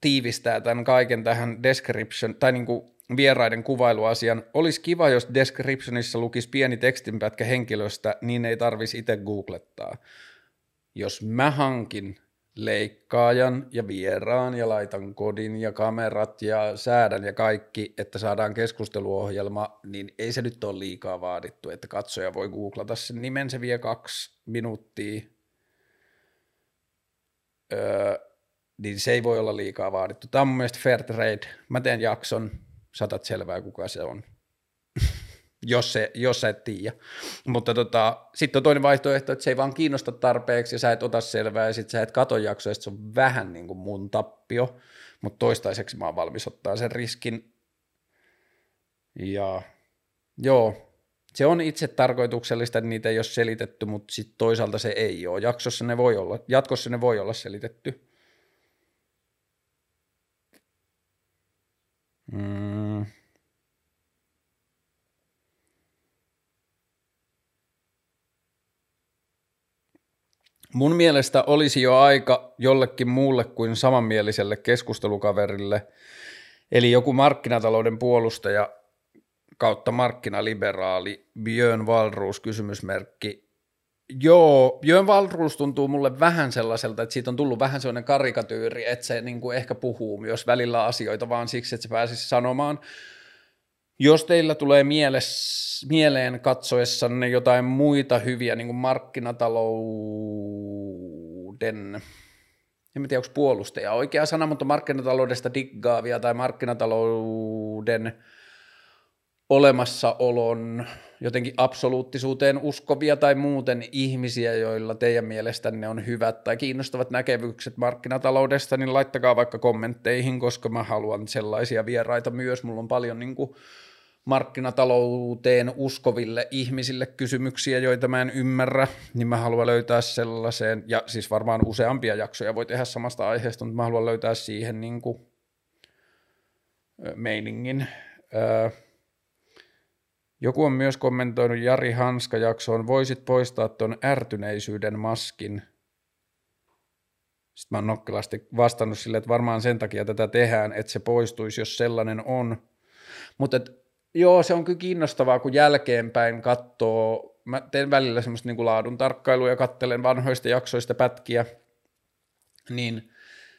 tiivistää tämän kaiken tähän description, tai niin kuin vieraiden kuvailuasian. Olisi kiva, jos descriptionissa lukisi pieni tekstinpätkä henkilöstä, niin ei tarvisi itse googlettaa. Jos mä hankin leikkaajan ja vieraan ja laitan kodin ja kamerat ja säädän ja kaikki, että saadaan keskusteluohjelma, niin ei se nyt ole liikaa vaadittu, että katsoja voi googlata sen nimen, se vie kaksi minuuttia, öö, niin se ei voi olla liikaa vaadittu. Tämä on mun mielestä fair trade. Mä teen jakson, saatat selvää kuka se on jos, se, jos sä et tiedä. Mutta tota, sitten on toinen vaihtoehto, että se ei vaan kiinnosta tarpeeksi ja sä et ota selvää ja sitten sä et kato jaksoa ja se on vähän niin kuin mun tappio, mutta toistaiseksi mä oon valmis ottaa sen riskin. Ja joo, se on itse tarkoituksellista, että niitä ei ole selitetty, mutta sitten toisaalta se ei ole. Jaksossa ne voi olla, jatkossa ne voi olla selitetty. Mm. Mun mielestä olisi jo aika jollekin muulle kuin samanmieliselle keskustelukaverille, eli joku markkinatalouden puolustaja kautta markkinaliberaali Björn Valruus kysymysmerkki. Joo, Björn Valruus tuntuu mulle vähän sellaiselta, että siitä on tullut vähän sellainen karikatyyri, että se niin kuin ehkä puhuu myös välillä asioita vaan siksi, että se pääsisi sanomaan – jos teillä tulee mieleen katsoessanne jotain muita hyviä niin kuin markkinatalouden, en tiedä onko puolustaja oikea sana, mutta markkinataloudesta diggaavia tai markkinatalouden olemassaolon jotenkin absoluuttisuuteen uskovia tai muuten ihmisiä, joilla teidän mielestänne on hyvät tai kiinnostavat näkemykset markkinataloudesta, niin laittakaa vaikka kommentteihin, koska mä haluan sellaisia vieraita myös. Mulla on paljon niin kuin markkinatalouteen uskoville ihmisille kysymyksiä, joita mä en ymmärrä, niin mä haluan löytää sellaiseen, ja siis varmaan useampia jaksoja voi tehdä samasta aiheesta, mutta mä haluan löytää siihen niin kuin meiningin. Joku on myös kommentoinut Jari Hanska-jaksoon, voisit poistaa tuon ärtyneisyyden maskin. Sitten mä oon nokkelasti vastannut sille, että varmaan sen takia tätä tehdään, että se poistuisi, jos sellainen on. Mutta joo, se on kyllä kiinnostavaa, kun jälkeenpäin katsoo, mä teen välillä semmoista niin laadun tarkkailua ja kattelen vanhoista jaksoista pätkiä, niin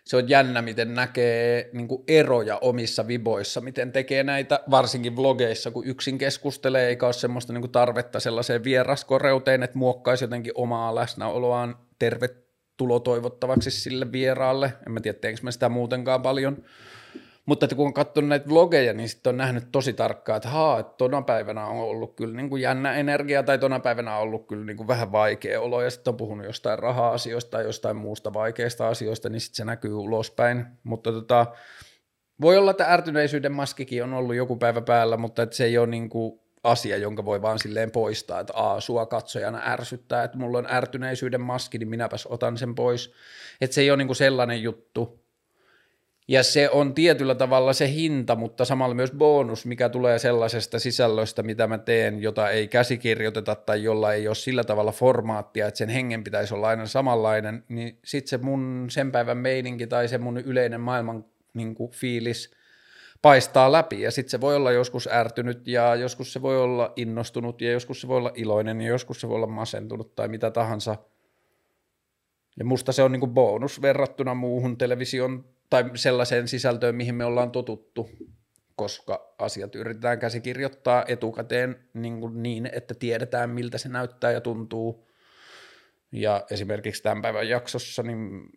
se on jännä, miten näkee niin eroja omissa viboissa, miten tekee näitä, varsinkin vlogeissa, kun yksin keskustelee, eikä ole semmoista niin tarvetta sellaiseen vieraskoreuteen, että muokkaisi jotenkin omaa läsnäoloaan tervetulo toivottavaksi sille vieraalle. En mä tiedä, teenkö mä sitä muutenkaan paljon, mutta että kun on katsonut näitä vlogeja, niin sitten on nähnyt tosi tarkkaan, että haa, että tona päivänä on ollut kyllä niin kuin jännä energia tai tona päivänä on ollut kyllä niin kuin vähän vaikea olo ja sitten on puhunut jostain raha-asioista tai jostain muusta vaikeista asioista, niin sitten se näkyy ulospäin. Mutta tota, voi olla, että ärtyneisyyden maskikin on ollut joku päivä päällä, mutta että se ei ole niin kuin asia, jonka voi vaan silleen poistaa, että aa, sua katsojana ärsyttää, että mulla on ärtyneisyyden maski, niin minäpäs otan sen pois. Että se ei ole niin kuin sellainen juttu, ja se on tietyllä tavalla se hinta, mutta samalla myös bonus, mikä tulee sellaisesta sisällöstä, mitä mä teen, jota ei käsikirjoiteta tai jolla ei ole sillä tavalla formaattia, että sen hengen pitäisi olla aina samanlainen, niin sitten se mun sen päivän meininki tai se mun yleinen maailman niin kuin, fiilis paistaa läpi ja sitten se voi olla joskus ärtynyt ja joskus se voi olla innostunut ja joskus se voi olla iloinen ja joskus se voi olla masentunut tai mitä tahansa. Ja musta se on niin kuin bonus verrattuna muuhun television tai sellaiseen sisältöön, mihin me ollaan totuttu, koska asiat yritetään käsikirjoittaa etukäteen niin, kuin niin, että tiedetään miltä se näyttää ja tuntuu. Ja esimerkiksi tämän päivän jaksossa, niin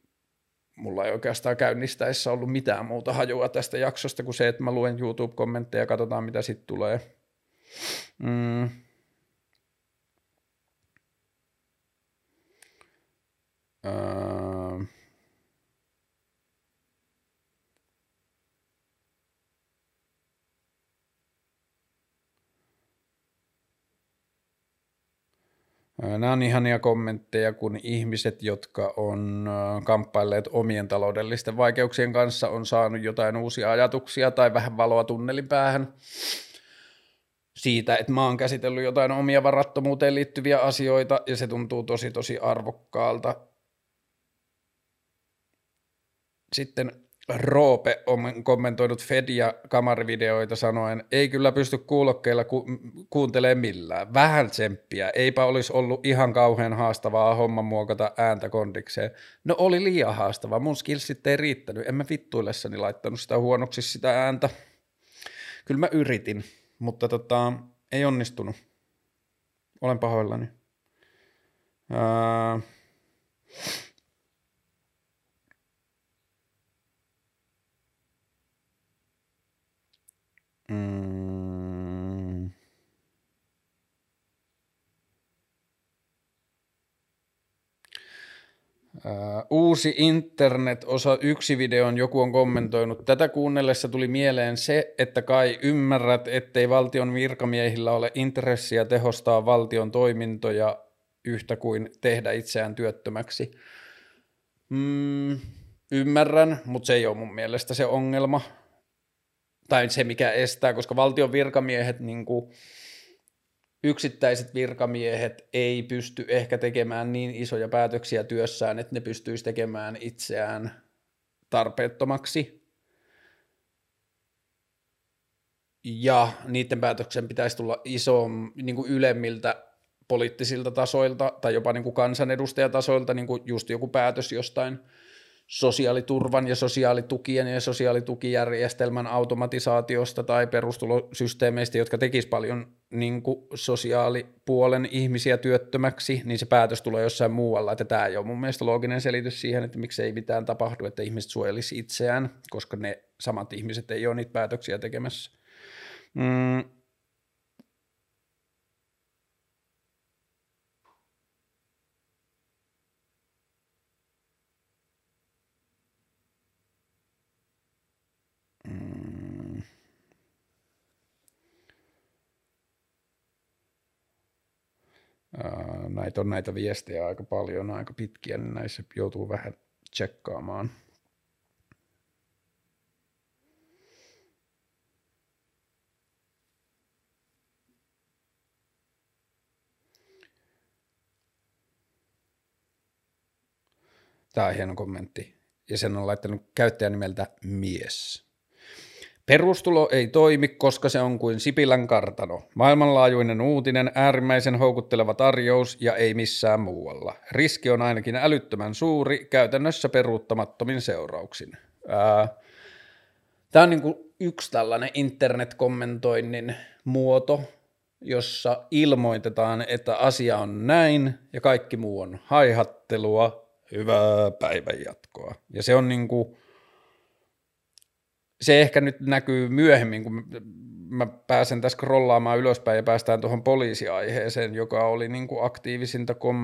mulla ei oikeastaan käynnistäessä ollut mitään muuta hajua tästä jaksosta kuin se, että mä luen YouTube-kommentteja ja katsotaan mitä sitten tulee. Mm. Öö. Nämä on ihania kommentteja, kun ihmiset, jotka on kamppailleet omien taloudellisten vaikeuksien kanssa, on saanut jotain uusia ajatuksia tai vähän valoa tunnelin päähän siitä, että mä oon käsitellyt jotain omia varattomuuteen liittyviä asioita ja se tuntuu tosi tosi arvokkaalta. Sitten Roope on kommentoinut Fed- ja kamarivideoita sanoen, ei kyllä pysty kuulokkeilla ku- kuuntelemaan millään. Vähän tsemppiä, eipä olisi ollut ihan kauhean haastavaa homma muokata ääntä kondikseen. No oli liian haastavaa, mun skillsit ei riittänyt, en mä vittuillessani laittanut sitä huonoksi sitä ääntä. Kyllä mä yritin, mutta tota, ei onnistunut. Olen pahoillani. Öö... Mm. uusi internet osa yksi videon joku on kommentoinut. Tätä kuunnellessa tuli mieleen se, että kai ymmärrät, ettei valtion virkamiehillä ole intressiä tehostaa valtion toimintoja yhtä kuin tehdä itseään työttömäksi. Mm, ymmärrän, mutta se ei ole mun mielestä se ongelma tai se mikä estää, koska valtion virkamiehet, niin kuin, yksittäiset virkamiehet ei pysty ehkä tekemään niin isoja päätöksiä työssään, että ne pystyisi tekemään itseään tarpeettomaksi. Ja niiden päätöksen pitäisi tulla iso, niin kuin ylemmiltä poliittisilta tasoilta tai jopa niin kuin kansanedustajatasoilta, niin kuin just joku päätös jostain – sosiaaliturvan ja sosiaalitukien ja sosiaalitukijärjestelmän automatisaatiosta tai perustulosysteemeistä, jotka tekis paljon niin kuin sosiaalipuolen ihmisiä työttömäksi, niin se päätös tulee jossain muualla. Että tämä ei ole mun mielestä looginen selitys siihen, että miksi ei mitään tapahdu, että ihmiset suojelisi itseään, koska ne samat ihmiset ei ole niitä päätöksiä tekemässä. Mm, näitä on näitä viestejä aika paljon, aika pitkiä, niin näissä joutuu vähän tsekkaamaan. Tämä on hieno kommentti. Ja sen on laittanut käyttäjän nimeltä mies. Perustulo ei toimi, koska se on kuin Sipilän kartano. Maailmanlaajuinen uutinen, äärimmäisen houkutteleva tarjous ja ei missään muualla. Riski on ainakin älyttömän suuri, käytännössä peruuttamattomin seurauksin. Tämä on niin kuin yksi tällainen internetkommentoinnin muoto, jossa ilmoitetaan, että asia on näin ja kaikki muu on haihattelua, hyvää päivänjatkoa. Ja se on niin kuin, se ehkä nyt näkyy myöhemmin, kun mä pääsen tässä scrollaamaan ylöspäin ja päästään tuohon poliisiaiheeseen, joka oli niin kuin aktiivisinta kom,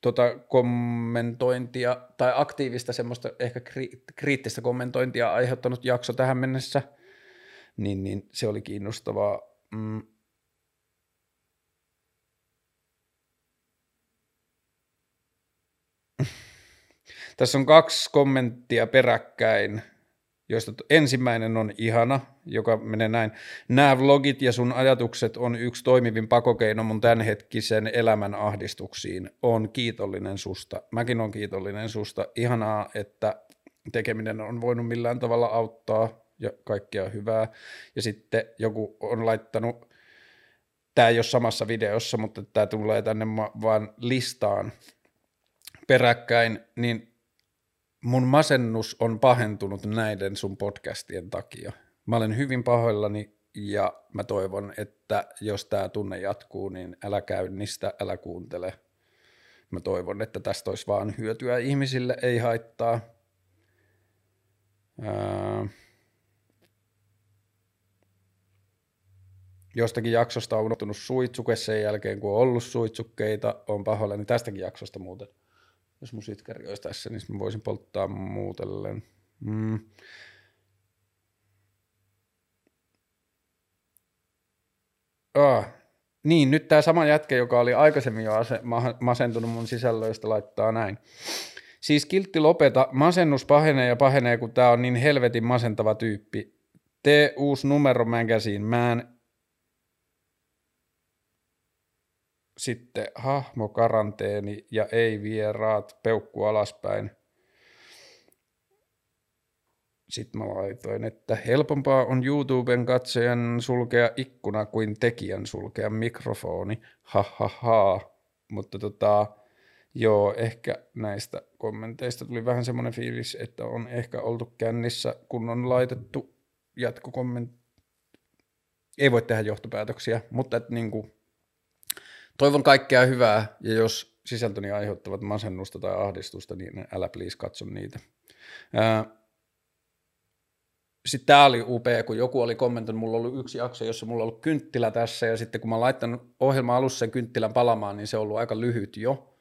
tota, kommentointia tai aktiivista semmoista ehkä kri, kriittistä kommentointia aiheuttanut jakso tähän mennessä, niin, niin se oli kiinnostavaa. Mm. Tässä on kaksi kommenttia peräkkäin joista ensimmäinen on ihana, joka menee näin. Nämä vlogit ja sun ajatukset on yksi toimivin pakokeino mun tämänhetkisen elämän ahdistuksiin. On kiitollinen susta. Mäkin on kiitollinen susta. Ihanaa, että tekeminen on voinut millään tavalla auttaa ja kaikkea hyvää. Ja sitten joku on laittanut, tämä ei ole samassa videossa, mutta tämä tulee tänne vaan listaan peräkkäin, niin mun masennus on pahentunut näiden sun podcastien takia. Mä olen hyvin pahoillani ja mä toivon, että jos tämä tunne jatkuu, niin älä käynnistä, älä kuuntele. Mä toivon, että tästä olisi vaan hyötyä ihmisille, ei haittaa. Ää... Jostakin jaksosta on unohtunut suitsuke sen jälkeen, kun on ollut suitsukkeita. On pahoillani tästäkin jaksosta muuten jos mun sitkari olisi tässä, niin mä voisin polttaa muutellen. Mm. Ah. Niin, nyt tämä sama jätkä, joka oli aikaisemmin jo ase- masentunut mun sisällöistä, laittaa näin. Siis kiltti lopeta, masennus pahenee ja pahenee, kun tää on niin helvetin masentava tyyppi. Tee uusi numero magazine, mä en sitten hahmo, karanteeni ja ei vieraat, peukku alaspäin. Sitten mä laitoin, että helpompaa on YouTuben katsojan sulkea ikkuna kuin tekijän sulkea mikrofoni. Ha ha ha. Mutta tota, joo, ehkä näistä kommenteista tuli vähän semmoinen fiilis, että on ehkä oltu kännissä, kun on laitettu jatkokommentti. Ei voi tehdä johtopäätöksiä, mutta että niin kuin Toivon kaikkea hyvää, ja jos sisältöni aiheuttavat masennusta tai ahdistusta, niin älä please katso niitä. Sitten tämä oli upea, kun joku oli kommentoinut, mulla oli yksi jakso, jossa mulla ollut kynttilä tässä, ja sitten kun mä laittanut ohjelma alussa sen kynttilän palamaan, niin se on ollut aika lyhyt jo.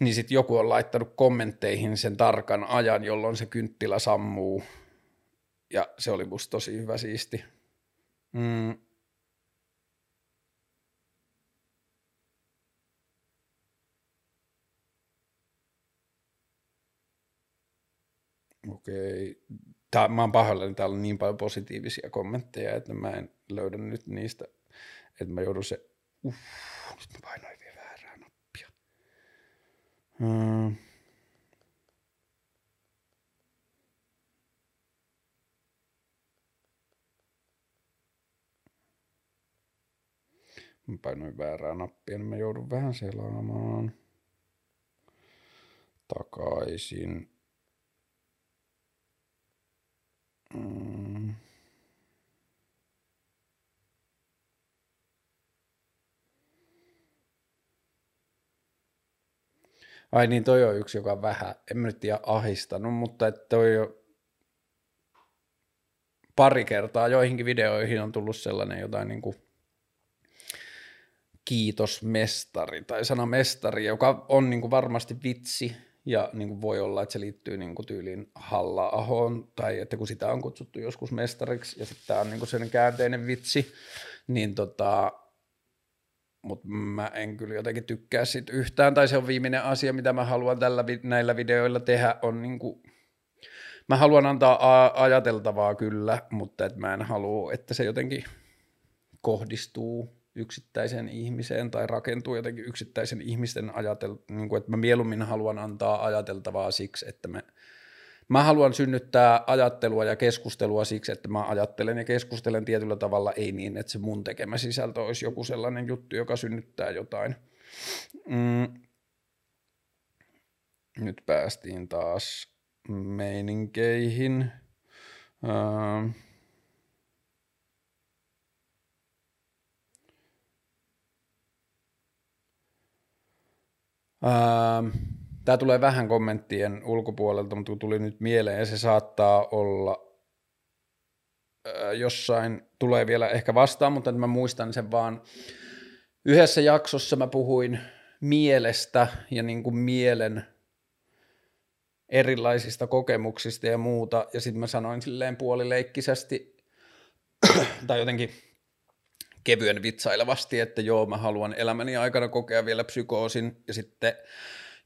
Niin sitten joku on laittanut kommentteihin sen tarkan ajan, jolloin se kynttilä sammuu. Ja se oli musta tosi hyvä siisti. Mm. Okei. Tää, mä oon pahoillani, täällä on niin paljon positiivisia kommentteja, että mä en löydä nyt niistä, että mä joudun se, uff, nyt mä painoin vielä väärää nappia. Hmm. Mä painoin väärää nappia, niin mä joudun vähän selaamaan takaisin. Mm. Ai niin, toi on yksi, joka on vähän, en mä nyt tiedä ahistanut, mutta että toi on pari kertaa joihinkin videoihin on tullut sellainen jotain niin kuin kiitos mestari tai sana mestari, joka on niin kuin varmasti vitsi, ja niin kuin voi olla, että se liittyy niin kuin tyyliin halla tai että kun sitä on kutsuttu joskus mestariksi, ja sitten tämä on niin kuin sen käänteinen vitsi, niin tota, mutta mä en kyllä jotenkin tykkää siitä yhtään, tai se on viimeinen asia, mitä mä haluan tällä, näillä videoilla tehdä, on niin kuin, mä haluan antaa ajateltavaa kyllä, mutta et mä en halua, että se jotenkin kohdistuu yksittäiseen ihmiseen tai rakentuu jotenkin yksittäisen ihmisten ajatel, niin kuin, että mä mieluummin haluan antaa ajateltavaa siksi, että me, mä haluan synnyttää ajattelua ja keskustelua siksi, että mä ajattelen ja keskustelen tietyllä tavalla, ei niin, että se mun tekemä sisältö olisi joku sellainen juttu, joka synnyttää jotain. Mm. Nyt päästiin taas meininkeihin. Uh, Tämä tulee vähän kommenttien ulkopuolelta, mutta tuli nyt mieleen ja se saattaa olla jossain, tulee vielä ehkä vastaan, mutta mä muistan sen vaan. Yhdessä jaksossa mä puhuin mielestä ja niin kuin mielen erilaisista kokemuksista ja muuta, ja sitten mä sanoin silleen puolileikkisesti, tai jotenkin kevyen vitsailevasti, että joo, mä haluan elämäni aikana kokea vielä psykoosin, ja sitten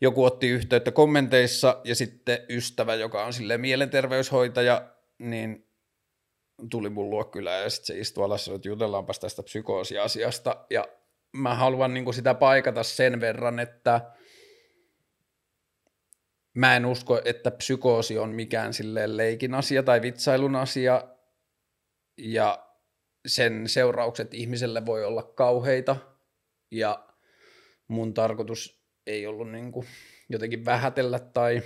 joku otti yhteyttä kommenteissa, ja sitten ystävä, joka on silleen mielenterveyshoitaja, niin tuli mun luo kyllä, ja sitten se istui alas, että jutellaanpas tästä psykoosiasiasta, ja mä haluan niin sitä paikata sen verran, että mä en usko, että psykoosi on mikään silleen leikin asia tai vitsailun asia, ja sen seuraukset ihmiselle voi olla kauheita, ja mun tarkoitus ei ollut niin kuin jotenkin vähätellä tai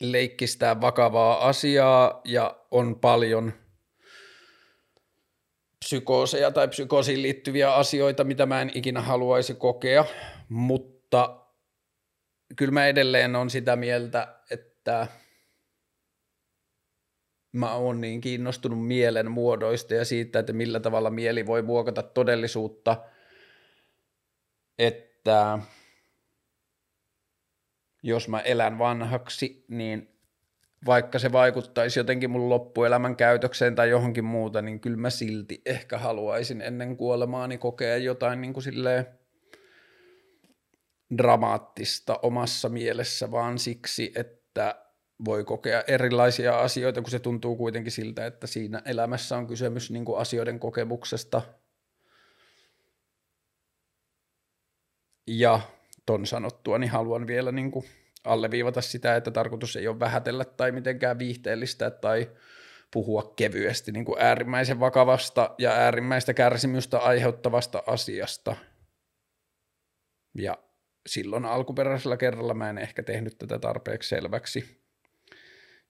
leikkistää vakavaa asiaa, ja on paljon psykooseja tai psykoosiin liittyviä asioita, mitä mä en ikinä haluaisi kokea, mutta kyllä mä edelleen on sitä mieltä, että mä oon niin kiinnostunut mielen muodoista ja siitä, että millä tavalla mieli voi muokata todellisuutta, että jos mä elän vanhaksi, niin vaikka se vaikuttaisi jotenkin mun loppuelämän käytökseen tai johonkin muuta, niin kyllä mä silti ehkä haluaisin ennen kuolemaani kokea jotain niin kuin silleen dramaattista omassa mielessä, vaan siksi, että voi kokea erilaisia asioita, kun se tuntuu kuitenkin siltä, että siinä elämässä on kysymys niin kuin asioiden kokemuksesta. Ja ton sanottua, niin haluan vielä niin kuin alleviivata sitä, että tarkoitus ei ole vähätellä tai mitenkään viihteellistä tai puhua kevyesti niin kuin äärimmäisen vakavasta ja äärimmäistä kärsimystä aiheuttavasta asiasta. Ja silloin alkuperäisellä kerralla mä en ehkä tehnyt tätä tarpeeksi selväksi.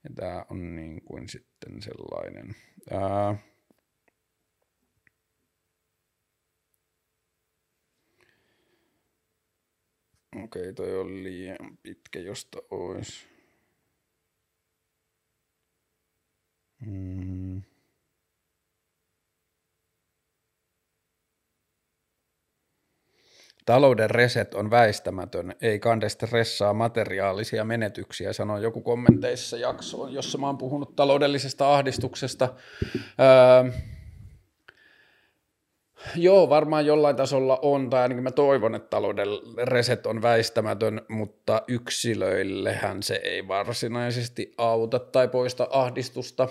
Ja tämä on niin kuin sitten sellainen. Ää, Okei, toi on liian pitkä, josta olisi. Mm. Talouden reset on väistämätön, ei kande stressaa materiaalisia menetyksiä, sanoi joku kommenteissa jaksoon, jossa mä oon puhunut taloudellisesta ahdistuksesta. Öö, joo, varmaan jollain tasolla on, tai ainakin mä toivon, että talouden reset on väistämätön, mutta yksilöillehän se ei varsinaisesti auta tai poista ahdistusta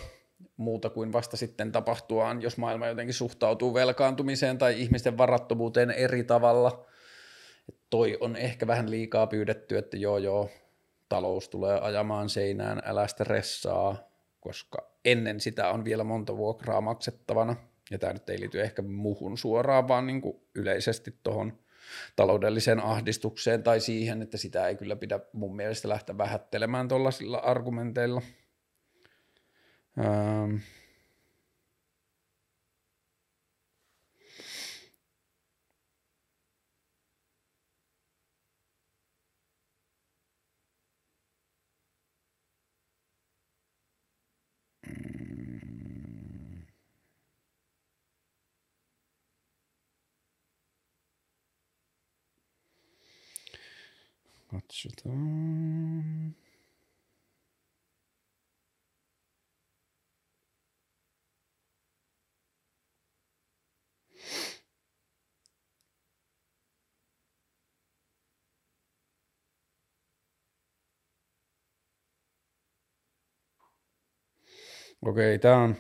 muuta kuin vasta sitten tapahtuaan, jos maailma jotenkin suhtautuu velkaantumiseen tai ihmisten varattomuuteen eri tavalla – toi on ehkä vähän liikaa pyydetty, että joo joo, talous tulee ajamaan seinään, älä stressaa, koska ennen sitä on vielä monta vuokraa maksettavana. Ja tämä nyt ei liity ehkä muhun suoraan, vaan niin kuin yleisesti tuohon taloudelliseen ahdistukseen tai siihen, että sitä ei kyllä pidä mun mielestä lähteä vähättelemään tuollaisilla argumenteilla. Ähm. Katsota. Okei, okay, tää on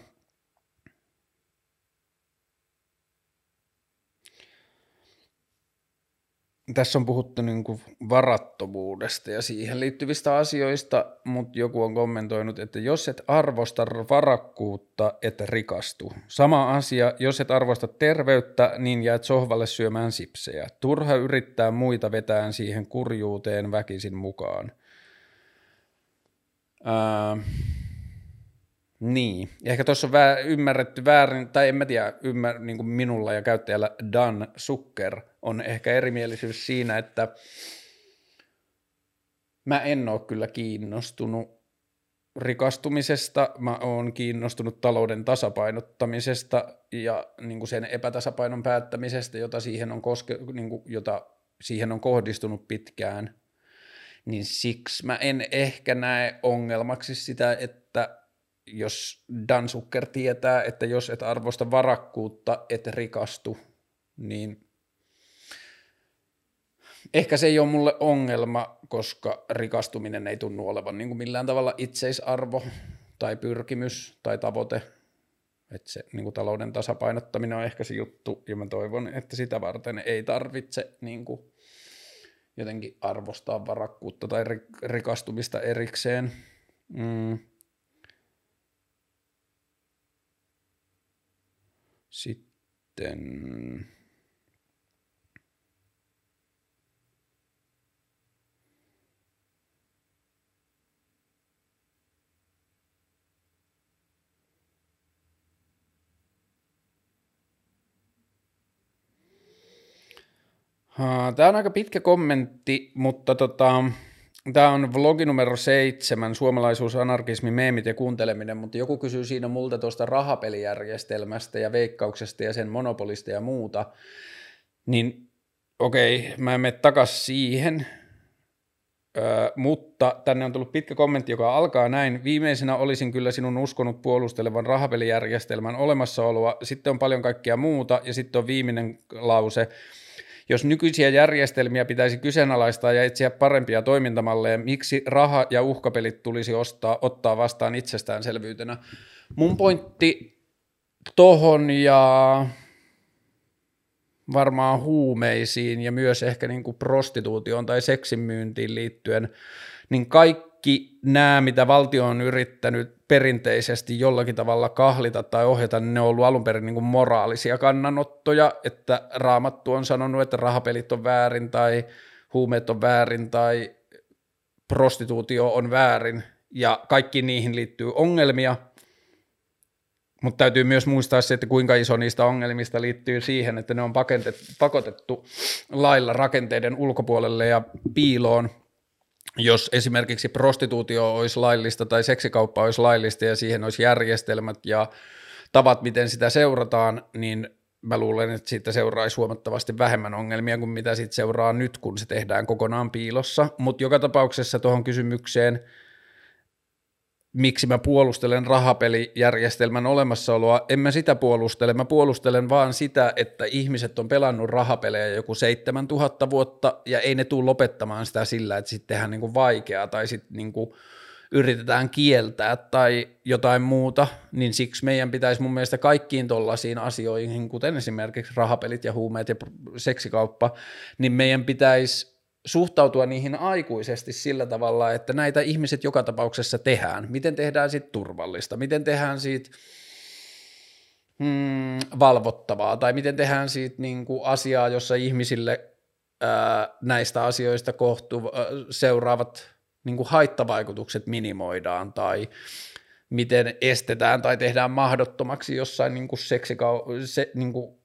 tässä on puhuttu niin kuin varattomuudesta ja siihen liittyvistä asioista, mutta joku on kommentoinut, että jos et arvosta varakkuutta, et rikastu. Sama asia, jos et arvosta terveyttä, niin jäät sohvalle syömään sipsejä. Turha yrittää muita vetään siihen kurjuuteen väkisin mukaan. Ää, niin, ehkä tuossa on vä- ymmärretty väärin, tai en mä tiedä, ymmär, niin kuin minulla ja käyttäjällä Dan Sukker on ehkä erimielisyys siinä, että mä en ole kyllä kiinnostunut rikastumisesta, mä oon kiinnostunut talouden tasapainottamisesta ja niin kuin sen epätasapainon päättämisestä, jota siihen, on koske, niin kuin, jota siihen on kohdistunut pitkään, niin siksi mä en ehkä näe ongelmaksi sitä, että jos Dan Zucker tietää, että jos et arvosta varakkuutta, et rikastu, niin ehkä se ei ole mulle ongelma, koska rikastuminen ei tunnu olevan niin kuin millään tavalla itseisarvo tai pyrkimys tai tavoite. Että se niin kuin talouden tasapainottaminen on ehkä se juttu, ja mä toivon, että sitä varten ei tarvitse niin kuin jotenkin arvostaa varakkuutta tai rikastumista erikseen. Mm. Sitten Tämä on aika pitkä kommentti, mutta tota, Tämä on vlogi numero seitsemän, suomalaisuus, anarkismi, meemit ja kuunteleminen, mutta joku kysyy siinä multa tuosta rahapelijärjestelmästä ja veikkauksesta ja sen monopolista ja muuta, niin okei, mä en mene takaisin siihen, Öö, mutta tänne on tullut pitkä kommentti, joka alkaa näin. Viimeisenä olisin kyllä sinun uskonut puolustelevan rahapelijärjestelmän olemassaoloa, sitten on paljon kaikkea muuta, ja sitten on viimeinen lause. Jos nykyisiä järjestelmiä pitäisi kyseenalaistaa ja etsiä parempia toimintamalleja, miksi raha- ja uhkapelit tulisi ostaa, ottaa vastaan itsestäänselvyytenä? Mun pointti tohon ja varmaan huumeisiin ja myös ehkä niin kuin prostituutioon tai seksin myyntiin liittyen, niin kaikki nämä, mitä valtio on yrittänyt perinteisesti jollakin tavalla kahlita tai ohjata, niin ne on ollut alun perin niin kuin moraalisia kannanottoja, että raamattu on sanonut, että rahapelit on väärin tai huumeet on väärin tai prostituutio on väärin. Ja kaikki niihin liittyy ongelmia, mutta täytyy myös muistaa se, että kuinka iso niistä ongelmista liittyy siihen, että ne on pakotettu lailla rakenteiden ulkopuolelle ja piiloon jos esimerkiksi prostituutio olisi laillista tai seksikauppa olisi laillista ja siihen olisi järjestelmät ja tavat, miten sitä seurataan, niin mä luulen, että siitä seuraisi huomattavasti vähemmän ongelmia kuin mitä siitä seuraa nyt, kun se tehdään kokonaan piilossa. Mutta joka tapauksessa tuohon kysymykseen – miksi mä puolustelen rahapelijärjestelmän olemassaoloa. En mä sitä puolustele, mä puolustelen vaan sitä, että ihmiset on pelannut rahapelejä joku 7000 vuotta ja ei ne tule lopettamaan sitä sillä, että sitten tehdään niinku vaikeaa tai sitten niinku yritetään kieltää tai jotain muuta, niin siksi meidän pitäisi mun mielestä kaikkiin tollaisiin asioihin, kuten esimerkiksi rahapelit ja huumeet ja seksikauppa, niin meidän pitäisi suhtautua niihin aikuisesti sillä tavalla, että näitä ihmiset joka tapauksessa tehdään. Miten tehdään siitä turvallista, miten tehdään siitä hmm, valvottavaa? Tai miten tehdään siitä niin kuin asiaa, jossa ihmisille ää, näistä asioista kohtu, ää, seuraavat niin kuin haittavaikutukset minimoidaan? Tai miten estetään tai tehdään mahdottomaksi jossain niin kuin seksikau- se, niin kuin,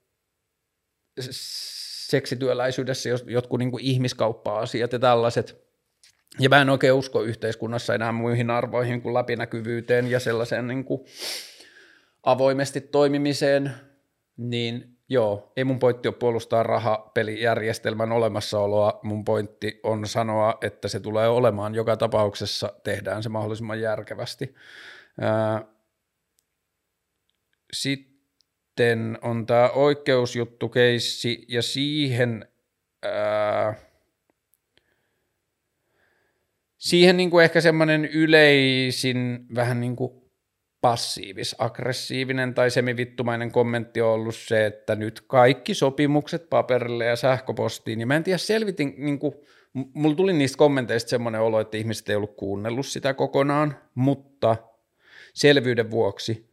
seksityöläisyydessä jotkut niin kuin ihmiskauppa-asiat ja tällaiset. Ja mä en oikein usko yhteiskunnassa enää muihin arvoihin kuin läpinäkyvyyteen ja sellaiseen niin kuin avoimesti toimimiseen, niin joo, ei mun pointti ole puolustaa rahapelijärjestelmän olemassaoloa, mun pointti on sanoa, että se tulee olemaan joka tapauksessa, tehdään se mahdollisimman järkevästi. Sitten sitten on tämä oikeusjuttukeissi ja siihen, ää, siihen niin kuin ehkä semmoinen yleisin vähän niin kuin passiivis-aggressiivinen tai semivittumainen kommentti on ollut se, että nyt kaikki sopimukset paperille ja sähköpostiin, niin mä en tiedä selvitin, niin kuin, mulla tuli niistä kommenteista semmoinen olo, että ihmiset ei ollut kuunnellut sitä kokonaan, mutta selvyyden vuoksi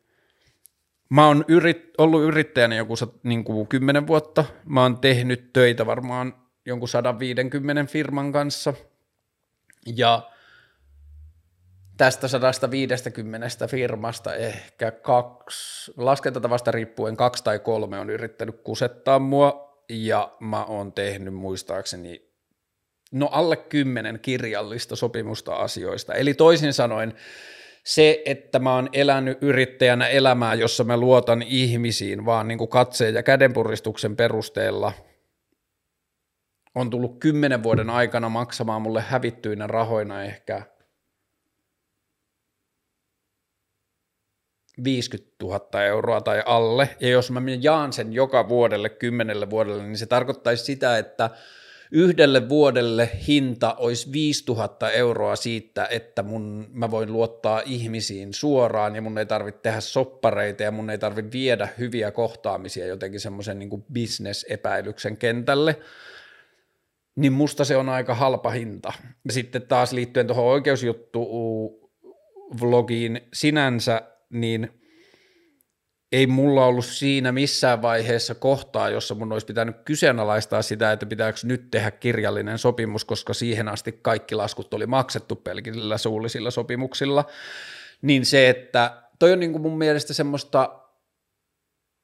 Mä oon yrit, ollut yrittäjänä joku niin kuin 10 vuotta. Mä oon tehnyt töitä varmaan jonkun 150 firman kanssa. Ja tästä 150 firmasta ehkä kaksi, laskentatavasta riippuen kaksi tai kolme on yrittänyt kusettaa mua, ja mä oon tehnyt muistaakseni no alle kymmenen kirjallista sopimusta asioista. Eli toisin sanoen se, että mä oon elänyt yrittäjänä elämää, jossa mä luotan ihmisiin vaan niin kuin katseen ja kädenpuristuksen perusteella, on tullut kymmenen vuoden aikana maksamaan mulle hävittyinä rahoina ehkä 50 000 euroa tai alle, ja jos mä jaan sen joka vuodelle kymmenelle vuodelle, niin se tarkoittaisi sitä, että yhdelle vuodelle hinta olisi 5000 euroa siitä, että mun, mä voin luottaa ihmisiin suoraan ja mun ei tarvitse tehdä soppareita ja mun ei tarvitse viedä hyviä kohtaamisia jotenkin semmoisen niin bisnesepäilyksen kentälle, niin musta se on aika halpa hinta. Sitten taas liittyen tuohon oikeusjuttu vlogiin sinänsä, niin – ei mulla ollut siinä missään vaiheessa kohtaa, jossa mun olisi pitänyt kyseenalaistaa sitä, että pitääkö nyt tehdä kirjallinen sopimus, koska siihen asti kaikki laskut oli maksettu pelkillä suullisilla sopimuksilla, niin se, että toi on niin kuin mun mielestä semmoista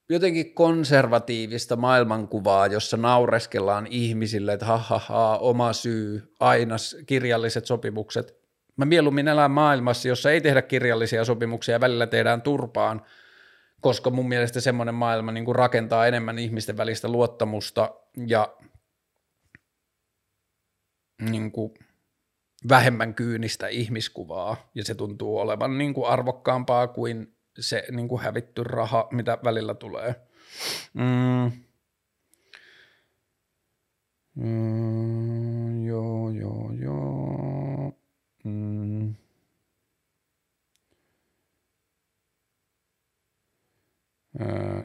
jotenkin konservatiivista maailmankuvaa, jossa naureskellaan ihmisille, että ha, oma syy, aina kirjalliset sopimukset. Mä mieluummin elän maailmassa, jossa ei tehdä kirjallisia sopimuksia välillä tehdään turpaan – koska mun mielestä semmoinen maailma niin kuin rakentaa enemmän ihmisten välistä luottamusta ja niin kuin vähemmän kyynistä ihmiskuvaa, ja se tuntuu olevan niin kuin arvokkaampaa kuin se niin kuin hävitty raha, mitä välillä tulee. Mm. Mm, joo, joo, joo. Mm.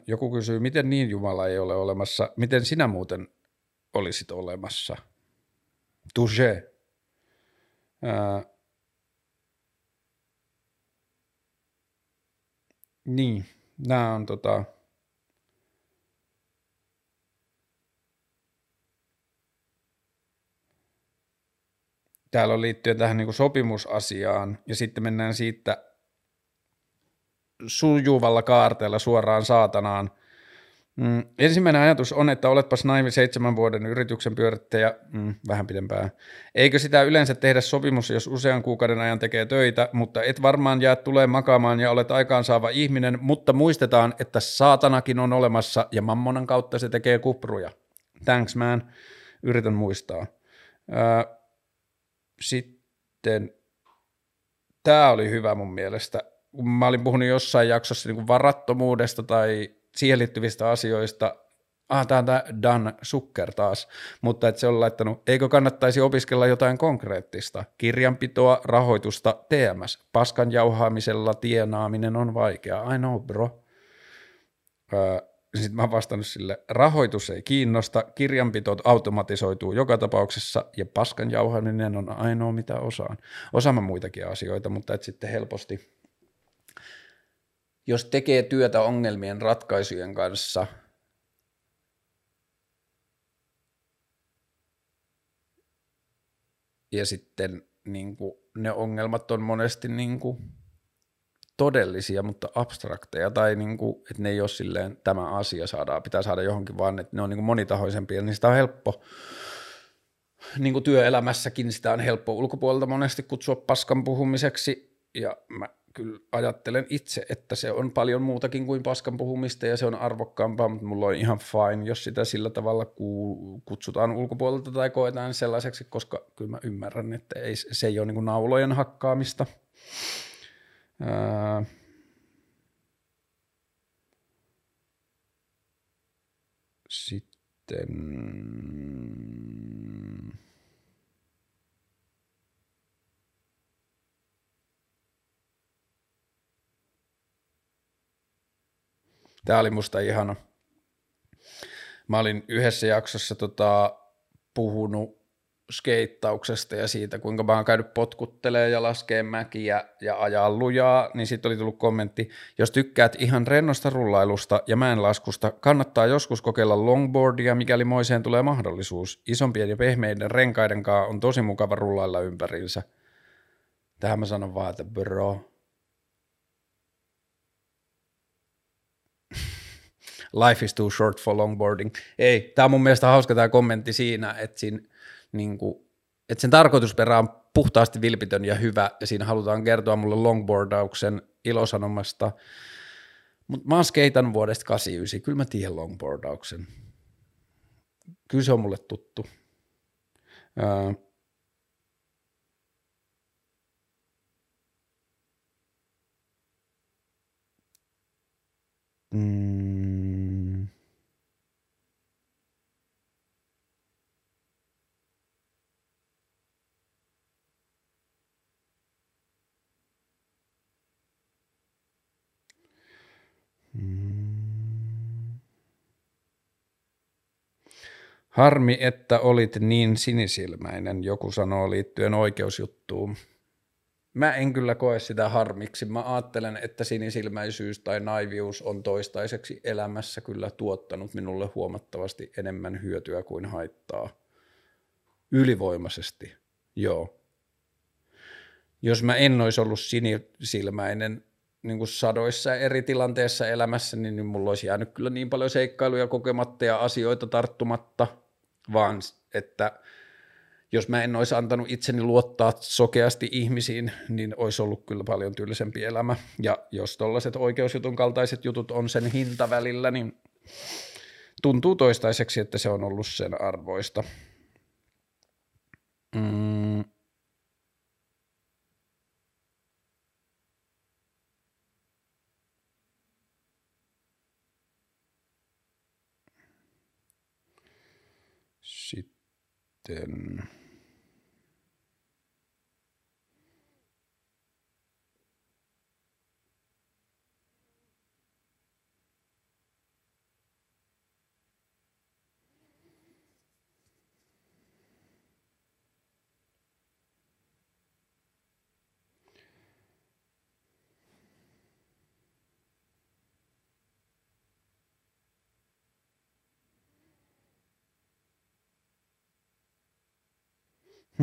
Joku kysyy, miten niin Jumala ei ole olemassa, miten sinä muuten olisit olemassa? Touche. niin, nämä on tota, täällä on liittyen tähän niin sopimusasiaan, ja sitten mennään siitä sujuvalla kaarteella suoraan saatanaan. Mm, ensimmäinen ajatus on, että oletpas naivi seitsemän vuoden yrityksen pyörittäjä, mm, vähän pidempään. Eikö sitä yleensä tehdä sopimus, jos usean kuukauden ajan tekee töitä, mutta et varmaan jää tulee makaamaan ja olet aikaansaava ihminen, mutta muistetaan, että saatanakin on olemassa ja mammonan kautta se tekee kupruja. Thanks man, yritän muistaa. Öö, sitten, tämä oli hyvä mun mielestä kun mä olin puhunut jossain jaksossa niin kuin varattomuudesta tai siihen liittyvistä asioista, ah, tämä on tämä Dan Sukker taas, mutta että se on laittanut, eikö kannattaisi opiskella jotain konkreettista, kirjanpitoa, rahoitusta, TMS, paskan jauhaamisella tienaaminen on vaikeaa, I know bro. Öö, sitten mä oon vastannut sille, rahoitus ei kiinnosta, kirjanpito automatisoituu joka tapauksessa ja paskan jauhaminen on ainoa mitä osaan. Osaamme muitakin asioita, mutta et sitten helposti jos tekee työtä ongelmien ratkaisujen kanssa, ja sitten niin kuin, ne ongelmat on monesti niin kuin, todellisia, mutta abstrakteja, tai niin kuin, että ne ei ole silleen, tämä asia saadaan, pitää saada johonkin, vaan että ne on niin kuin monitahoisempia, niin sitä on helppo, niin kuin työelämässäkin sitä on helppo ulkopuolelta monesti kutsua paskan puhumiseksi, ja mä kyllä ajattelen itse, että se on paljon muutakin kuin paskan puhumista ja se on arvokkaampaa, mutta mulla on ihan fine, jos sitä sillä tavalla kutsutaan ulkopuolelta tai koetaan sellaiseksi, koska kyllä mä ymmärrän, että ei, se ei ole niin naulojen hakkaamista. Ää, sitten Tämä oli musta ihana. Mä olin yhdessä jaksossa tota, puhunut skeittauksesta ja siitä, kuinka mä oon käynyt potkuttelee ja laskee mäkiä ja ajaa lujaa, niin sitten oli tullut kommentti, jos tykkäät ihan rennosta rullailusta ja mäenlaskusta, kannattaa joskus kokeilla longboardia, mikäli moiseen tulee mahdollisuus. Isompien ja pehmeiden renkaiden kanssa on tosi mukava rullailla ympäriinsä. Tähän mä sanon vaan, että bro. Life is too short for longboarding. Ei, tää on mun mielestä hauska tämä kommentti siinä, että siinä niin kuin, että sen tarkoitusperä on puhtaasti vilpitön ja hyvä, ja siinä halutaan kertoa mulle longboardauksen ilosanomasta. Mutta mä oon skeitan vuodesta 89, kyllä mä tiedän longboardauksen. Kyllä se on mulle tuttu. Öö, mm, Harmi, että olit niin sinisilmäinen, joku sanoo liittyen oikeusjuttuun. Mä en kyllä koe sitä harmiksi. Mä ajattelen, että sinisilmäisyys tai naivius on toistaiseksi elämässä kyllä tuottanut minulle huomattavasti enemmän hyötyä kuin haittaa. Ylivoimaisesti, joo. Jos mä en olisi ollut sinisilmäinen, niin kuin sadoissa eri tilanteissa elämässä, niin, mulla olisi jäänyt kyllä niin paljon seikkailuja kokematta ja asioita tarttumatta, vaan että jos mä en olisi antanut itseni luottaa sokeasti ihmisiin, niin olisi ollut kyllä paljon tylsempi elämä. Ja jos tollaiset oikeusjutun kaltaiset jutut on sen hinta välillä, niin tuntuu toistaiseksi, että se on ollut sen arvoista. Mm. Sitten...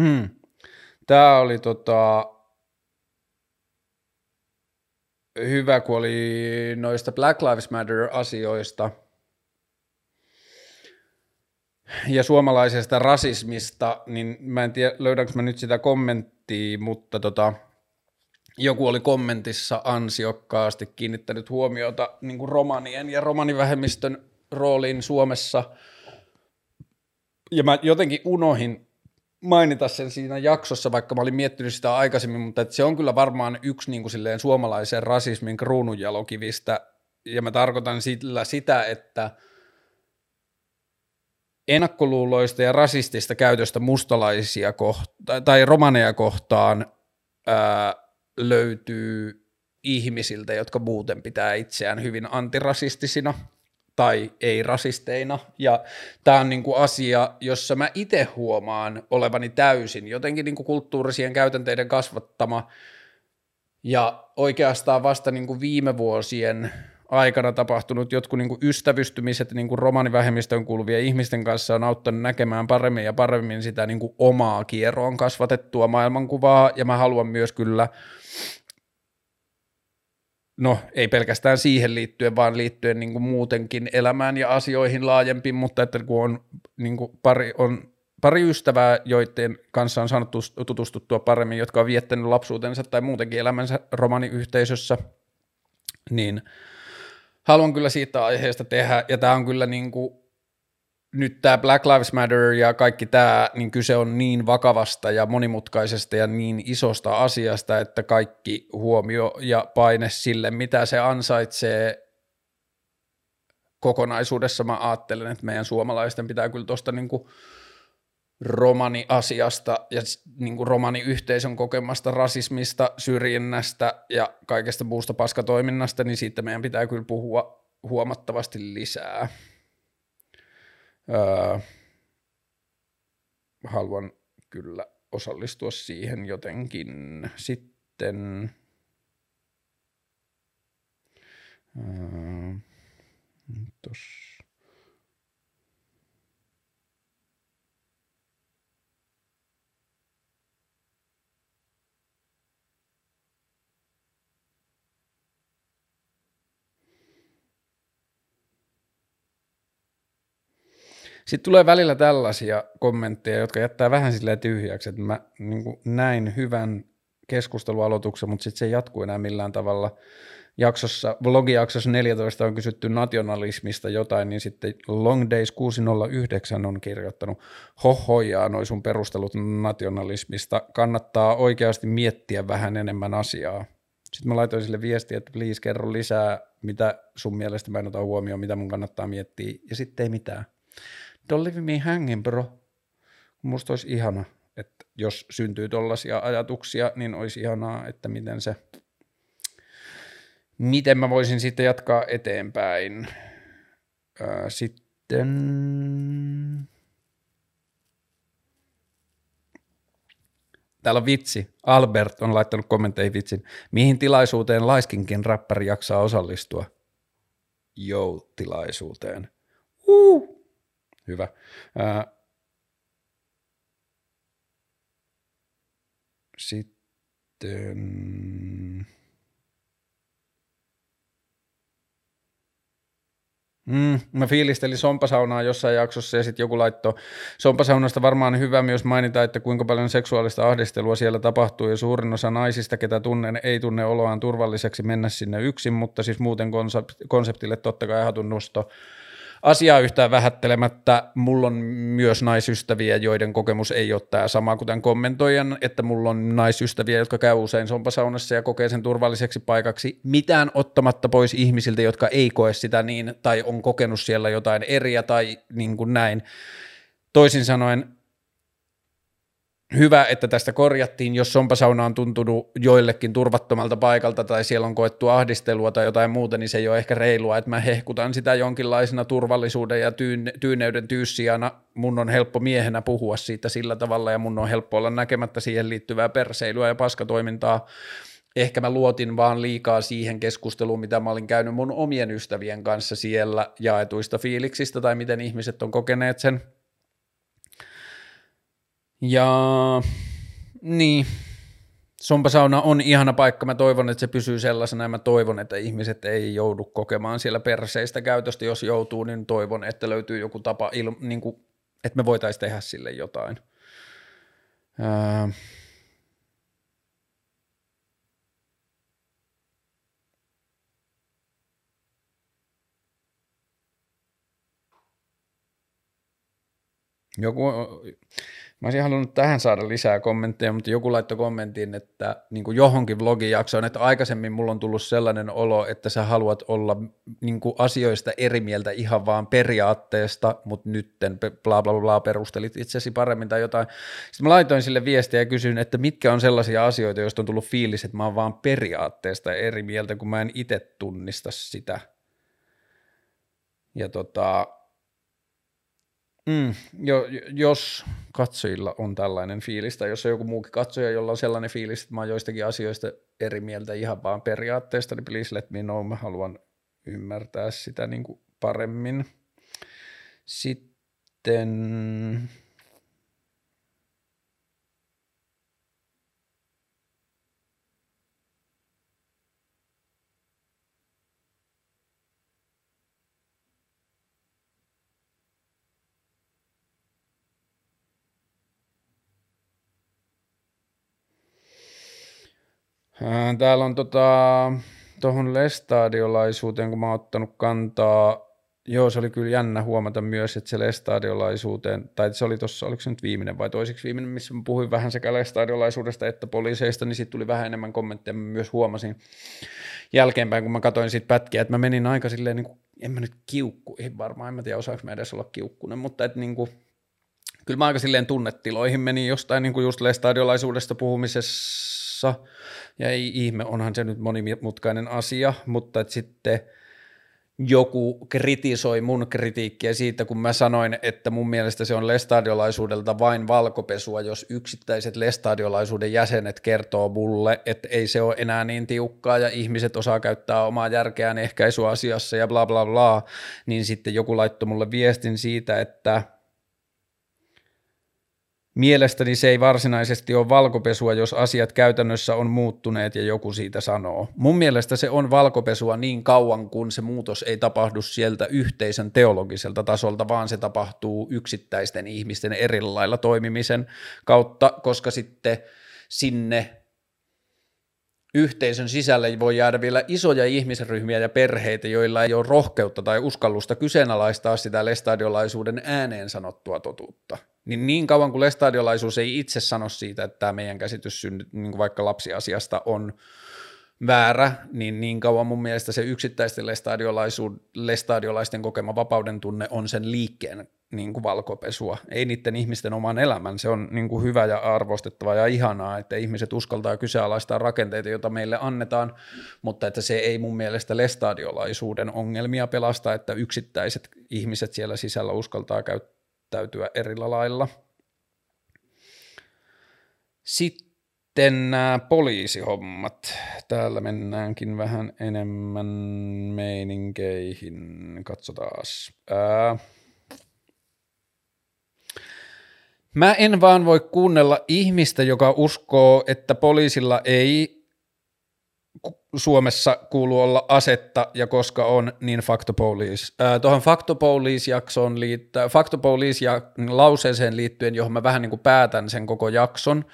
Hmm. Tämä oli tota, hyvä, kun oli noista Black Lives Matter-asioista ja suomalaisesta rasismista, niin mä en tiedä, löydänkö mä nyt sitä kommenttia, mutta tota, joku oli kommentissa ansiokkaasti kiinnittänyt huomiota niin kuin romanien ja romanivähemmistön rooliin Suomessa. Ja mä jotenkin unohin mainita sen siinä jaksossa, vaikka mä olin miettinyt sitä aikaisemmin, mutta että se on kyllä varmaan yksi niin kuin silleen suomalaisen rasismin kruununjalokivistä, ja mä tarkoitan sillä sitä, että ennakkoluuloista ja rasistista käytöstä mustalaisia kohta- tai romaneja kohtaan ää, löytyy ihmisiltä, jotka muuten pitää itseään hyvin antirasistisina – tai ei-rasisteina. Ja tämä on niinku asia, jossa mä itse huomaan olevani täysin jotenkin niinku kulttuurisien käytänteiden kasvattama ja oikeastaan vasta niinku viime vuosien aikana tapahtunut jotkut niinku ystävystymiset niinku romanivähemmistöön kuuluvien ihmisten kanssa on auttanut näkemään paremmin ja paremmin sitä niinku omaa kierroon kasvatettua maailmankuvaa, ja mä haluan myös kyllä no ei pelkästään siihen liittyen, vaan liittyen niin kuin muutenkin elämään ja asioihin laajempi, mutta että kun on, niin kuin pari, on pari ystävää, joiden kanssa on saanut tutustuttua paremmin, jotka on viettänyt lapsuutensa tai muutenkin elämänsä romaniyhteisössä, niin haluan kyllä siitä aiheesta tehdä, ja tämä on kyllä niin kuin nyt tämä Black Lives Matter ja kaikki tämä, niin kyse on niin vakavasta ja monimutkaisesta ja niin isosta asiasta, että kaikki huomio ja paine sille, mitä se ansaitsee kokonaisuudessa, mä ajattelen, että meidän suomalaisten pitää kyllä tuosta niin romani-asiasta ja niin kuin romani-yhteisön kokemasta rasismista, syrjinnästä ja kaikesta muusta paskatoiminnasta, niin siitä meidän pitää kyllä puhua huomattavasti lisää. Öö, haluan kyllä osallistua siihen jotenkin. Sitten öö, tossa. Sitten tulee välillä tällaisia kommentteja, jotka jättää vähän silleen tyhjäksi, että mä niin näin hyvän keskustelualoituksen, mutta sitten se ei jatku enää millään tavalla. Jaksossa, vlogijaksossa 14 on kysytty nationalismista jotain, niin sitten Long Days 609 on kirjoittanut hohojaa noin sun perustelut nationalismista. Kannattaa oikeasti miettiä vähän enemmän asiaa. Sitten mä laitoin sille viestiä, että please kerro lisää, mitä sun mielestä mä en ota huomioon, mitä mun kannattaa miettiä, ja sitten ei mitään. Don't leave me hanging, bro. Musta olisi ihana, että jos syntyy tollaisia ajatuksia, niin olisi ihanaa, että miten se, miten mä voisin sitten jatkaa eteenpäin. sitten Täällä on vitsi. Albert on laittanut kommentteihin vitsin. Mihin tilaisuuteen laiskinkin räppäri jaksaa osallistua? Jou-tilaisuuteen. Uh. Hyvä. Ää, sitten... Mm, mä fiilistelin sompasaunaa jossain jaksossa ja sitten joku laittoi sompasaunasta varmaan hyvä myös mainita, että kuinka paljon seksuaalista ahdistelua siellä tapahtuu ja suurin osa naisista, ketä tunnen, ei tunne oloaan turvalliseksi mennä sinne yksin, mutta siis muuten konseptille totta kai hatun nosto asiaa yhtään vähättelemättä, mulla on myös naisystäviä, joiden kokemus ei ole tämä sama kuten kommentoijan, että mulla on naisystäviä, jotka käy usein sompasaunassa ja kokee sen turvalliseksi paikaksi, mitään ottamatta pois ihmisiltä, jotka ei koe sitä niin, tai on kokenut siellä jotain eriä tai niin kuin näin. Toisin sanoen, hyvä, että tästä korjattiin, jos sompasauna on tuntunut joillekin turvattomalta paikalta tai siellä on koettu ahdistelua tai jotain muuta, niin se ei ole ehkä reilua, että mä hehkutan sitä jonkinlaisena turvallisuuden ja tyyn, tyyneyden tyyssijana. Mun on helppo miehenä puhua siitä sillä tavalla ja mun on helppo olla näkemättä siihen liittyvää perseilyä ja paskatoimintaa. Ehkä mä luotin vaan liikaa siihen keskusteluun, mitä mä olin käynyt mun omien ystävien kanssa siellä jaetuista fiiliksistä tai miten ihmiset on kokeneet sen – ja niin, Sompasauna on ihana paikka. Mä toivon, että se pysyy sellaisena ja mä toivon, että ihmiset ei joudu kokemaan siellä perseistä käytöstä. Jos joutuu, niin toivon, että löytyy joku tapa, il, niin kuin, että me voitaisiin tehdä sille jotain. Ää... Joku, Mä olisin halunnut tähän saada lisää kommentteja, mutta joku laittoi kommentin, että niin kuin johonkin vlogijaksoon, että aikaisemmin mulla on tullut sellainen olo, että sä haluat olla niin kuin asioista eri mieltä ihan vaan periaatteesta, mutta nytten bla bla bla perustelit itsesi paremmin tai jotain. Sitten mä laitoin sille viestiä ja kysyin, että mitkä on sellaisia asioita, joista on tullut fiilis, että mä oon vaan periaatteesta eri mieltä, kun mä en itse tunnista sitä. Ja tota, Mm, jo, jos katsojilla on tällainen fiilis, tai jos on joku muukin katsoja, jolla on sellainen fiilis, että mä oon joistakin asioista eri mieltä ihan vaan periaatteesta, niin please let me know, mä haluan ymmärtää sitä niin kuin paremmin. Sitten Täällä on tota, tuohon lestadiolaisuuteen, kun mä oon ottanut kantaa, joo se oli kyllä jännä huomata myös, että se lestadiolaisuuteen, tai se oli tuossa, oliko se nyt viimeinen vai toiseksi viimeinen, missä mä puhuin vähän sekä lestadiolaisuudesta että poliiseista, niin siitä tuli vähän enemmän kommentteja, mä myös huomasin jälkeenpäin, kun mä katsoin siitä pätkiä, että mä menin aika silleen, niin kuin, en mä nyt kiukku, ei varmaan, en mä tiedä osaanko mä edes olla kiukkunen, mutta että niin kuin, kyllä mä aika silleen tunnetiloihin menin jostain niin kuin just lestadiolaisuudesta puhumisessa, ja ei ihme, onhan se nyt monimutkainen asia, mutta että sitten joku kritisoi mun kritiikkiä siitä, kun mä sanoin, että mun mielestä se on lestadiolaisuudelta vain valkopesua, jos yksittäiset lestadiolaisuuden jäsenet kertoo mulle, että ei se ole enää niin tiukkaa ja ihmiset osaa käyttää omaa järkeään ehkäisyasiassa ja bla bla bla, niin sitten joku laittoi mulle viestin siitä, että – Mielestäni se ei varsinaisesti ole valkopesua, jos asiat käytännössä on muuttuneet ja joku siitä sanoo. Mun mielestä se on valkopesua niin kauan, kun se muutos ei tapahdu sieltä yhteisön teologiselta tasolta, vaan se tapahtuu yksittäisten ihmisten eri lailla toimimisen kautta, koska sitten sinne yhteisön sisälle voi jäädä vielä isoja ihmisryhmiä ja perheitä, joilla ei ole rohkeutta tai uskallusta kyseenalaistaa sitä lestadiolaisuuden ääneen sanottua totuutta niin niin kauan kuin lestadiolaisuus ei itse sano siitä, että tämä meidän käsitys synny, niin kuin vaikka lapsiasiasta on väärä, niin niin kauan mun mielestä se yksittäisten lestadiolaisten kokema vapauden tunne on sen liikkeen niin kuin valkopesua, ei niiden ihmisten oman elämän. Se on niin kuin hyvä ja arvostettava ja ihanaa, että ihmiset uskaltaa kyseenalaistaa rakenteita, joita meille annetaan, mutta että se ei mun mielestä lestadiolaisuuden ongelmia pelasta, että yksittäiset ihmiset siellä sisällä uskaltaa käyttää näyttäytyä eri lailla. Sitten nämä poliisihommat. Täällä mennäänkin vähän enemmän meininkeihin. Katsotaan. Ää... Mä en vaan voi kuunnella ihmistä, joka uskoo, että poliisilla ei Suomessa kuuluu olla asetta ja koska on, niin Factopolice. Äh, tuohon Factopolice-jaksoon liittyen, Factopolice ja lauseeseen liittyen, johon mä vähän niin kuin päätän sen koko jakson,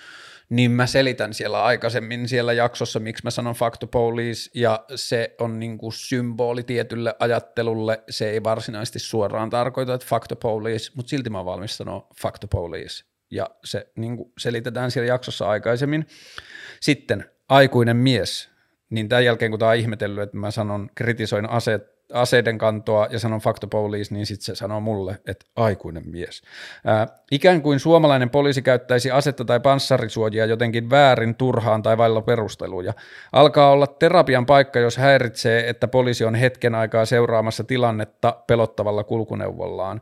niin mä selitän siellä aikaisemmin siellä jaksossa, miksi mä sanon Factopolice, ja se on niin kuin symboli tietylle ajattelulle, se ei varsinaisesti suoraan tarkoita, että Factopolice, mutta silti mä oon valmis sanoa Factopolice, ja se niin kuin selitetään siellä jaksossa aikaisemmin. Sitten aikuinen mies, niin tämän jälkeen kun tämä on ihmetellyt, että mä sanon, kritisoin aseet, aseiden kantoa ja sanon fakta police, niin sitten se sanoo mulle, että aikuinen mies. Ää, ikään kuin suomalainen poliisi käyttäisi asetta tai panssarisuojia jotenkin väärin, turhaan tai vailla perusteluja. Alkaa olla terapian paikka, jos häiritsee, että poliisi on hetken aikaa seuraamassa tilannetta pelottavalla kulkuneuvollaan.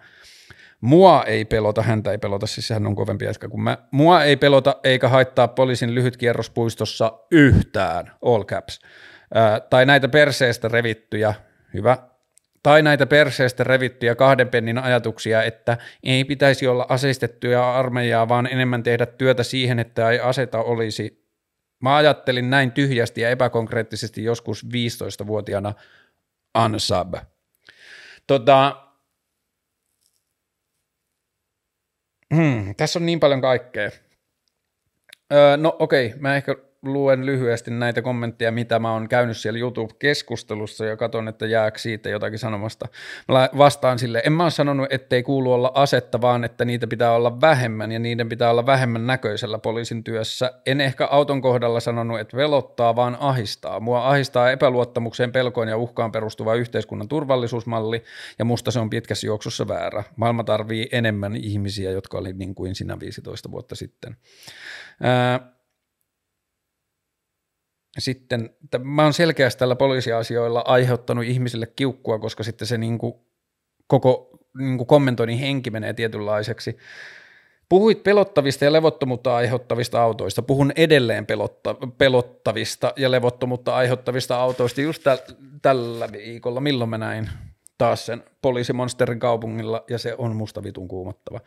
Mua ei pelota, häntä ei pelota, siis hän on kovempi jätkä kuin mä. Mua ei pelota eikä haittaa poliisin lyhyt kierros puistossa yhtään, all caps. Ää, tai näitä perseestä revittyjä, hyvä, tai näitä perseestä revittyjä kahden pennin ajatuksia, että ei pitäisi olla aseistettuja armeijaa, vaan enemmän tehdä työtä siihen, että ei aseta olisi. Mä ajattelin näin tyhjästi ja epäkonkreettisesti joskus 15-vuotiaana unsub. Tota, Hmm, tässä on niin paljon kaikkea. Öö, no okei, okay, mä ehkä luen lyhyesti näitä kommentteja, mitä mä oon käynyt siellä YouTube-keskustelussa ja katson, että jääkö siitä jotakin sanomasta. Mä vastaan sille, en mä ole sanonut, ettei kuulu olla asetta, vaan että niitä pitää olla vähemmän ja niiden pitää olla vähemmän näköisellä poliisin työssä. En ehkä auton kohdalla sanonut, että velottaa, vaan ahistaa. Mua ahistaa epäluottamukseen, pelkoon ja uhkaan perustuva yhteiskunnan turvallisuusmalli ja musta se on pitkässä juoksussa väärä. Maailma tarvii enemmän ihmisiä, jotka oli niin kuin sinä 15 vuotta sitten. Ää, sitten, mä oon selkeästi tällä poliisiasioilla aiheuttanut ihmisille kiukkua, koska sitten se niin kuin, koko niin kuin kommentoinnin henki menee tietynlaiseksi. Puhuit pelottavista ja levottomuutta aiheuttavista autoista. Puhun edelleen pelotta, pelottavista ja levottomuutta aiheuttavista autoista just täl, tällä viikolla. Milloin mä näin taas sen poliisimonsterin kaupungilla ja se on musta vitun kuumottava.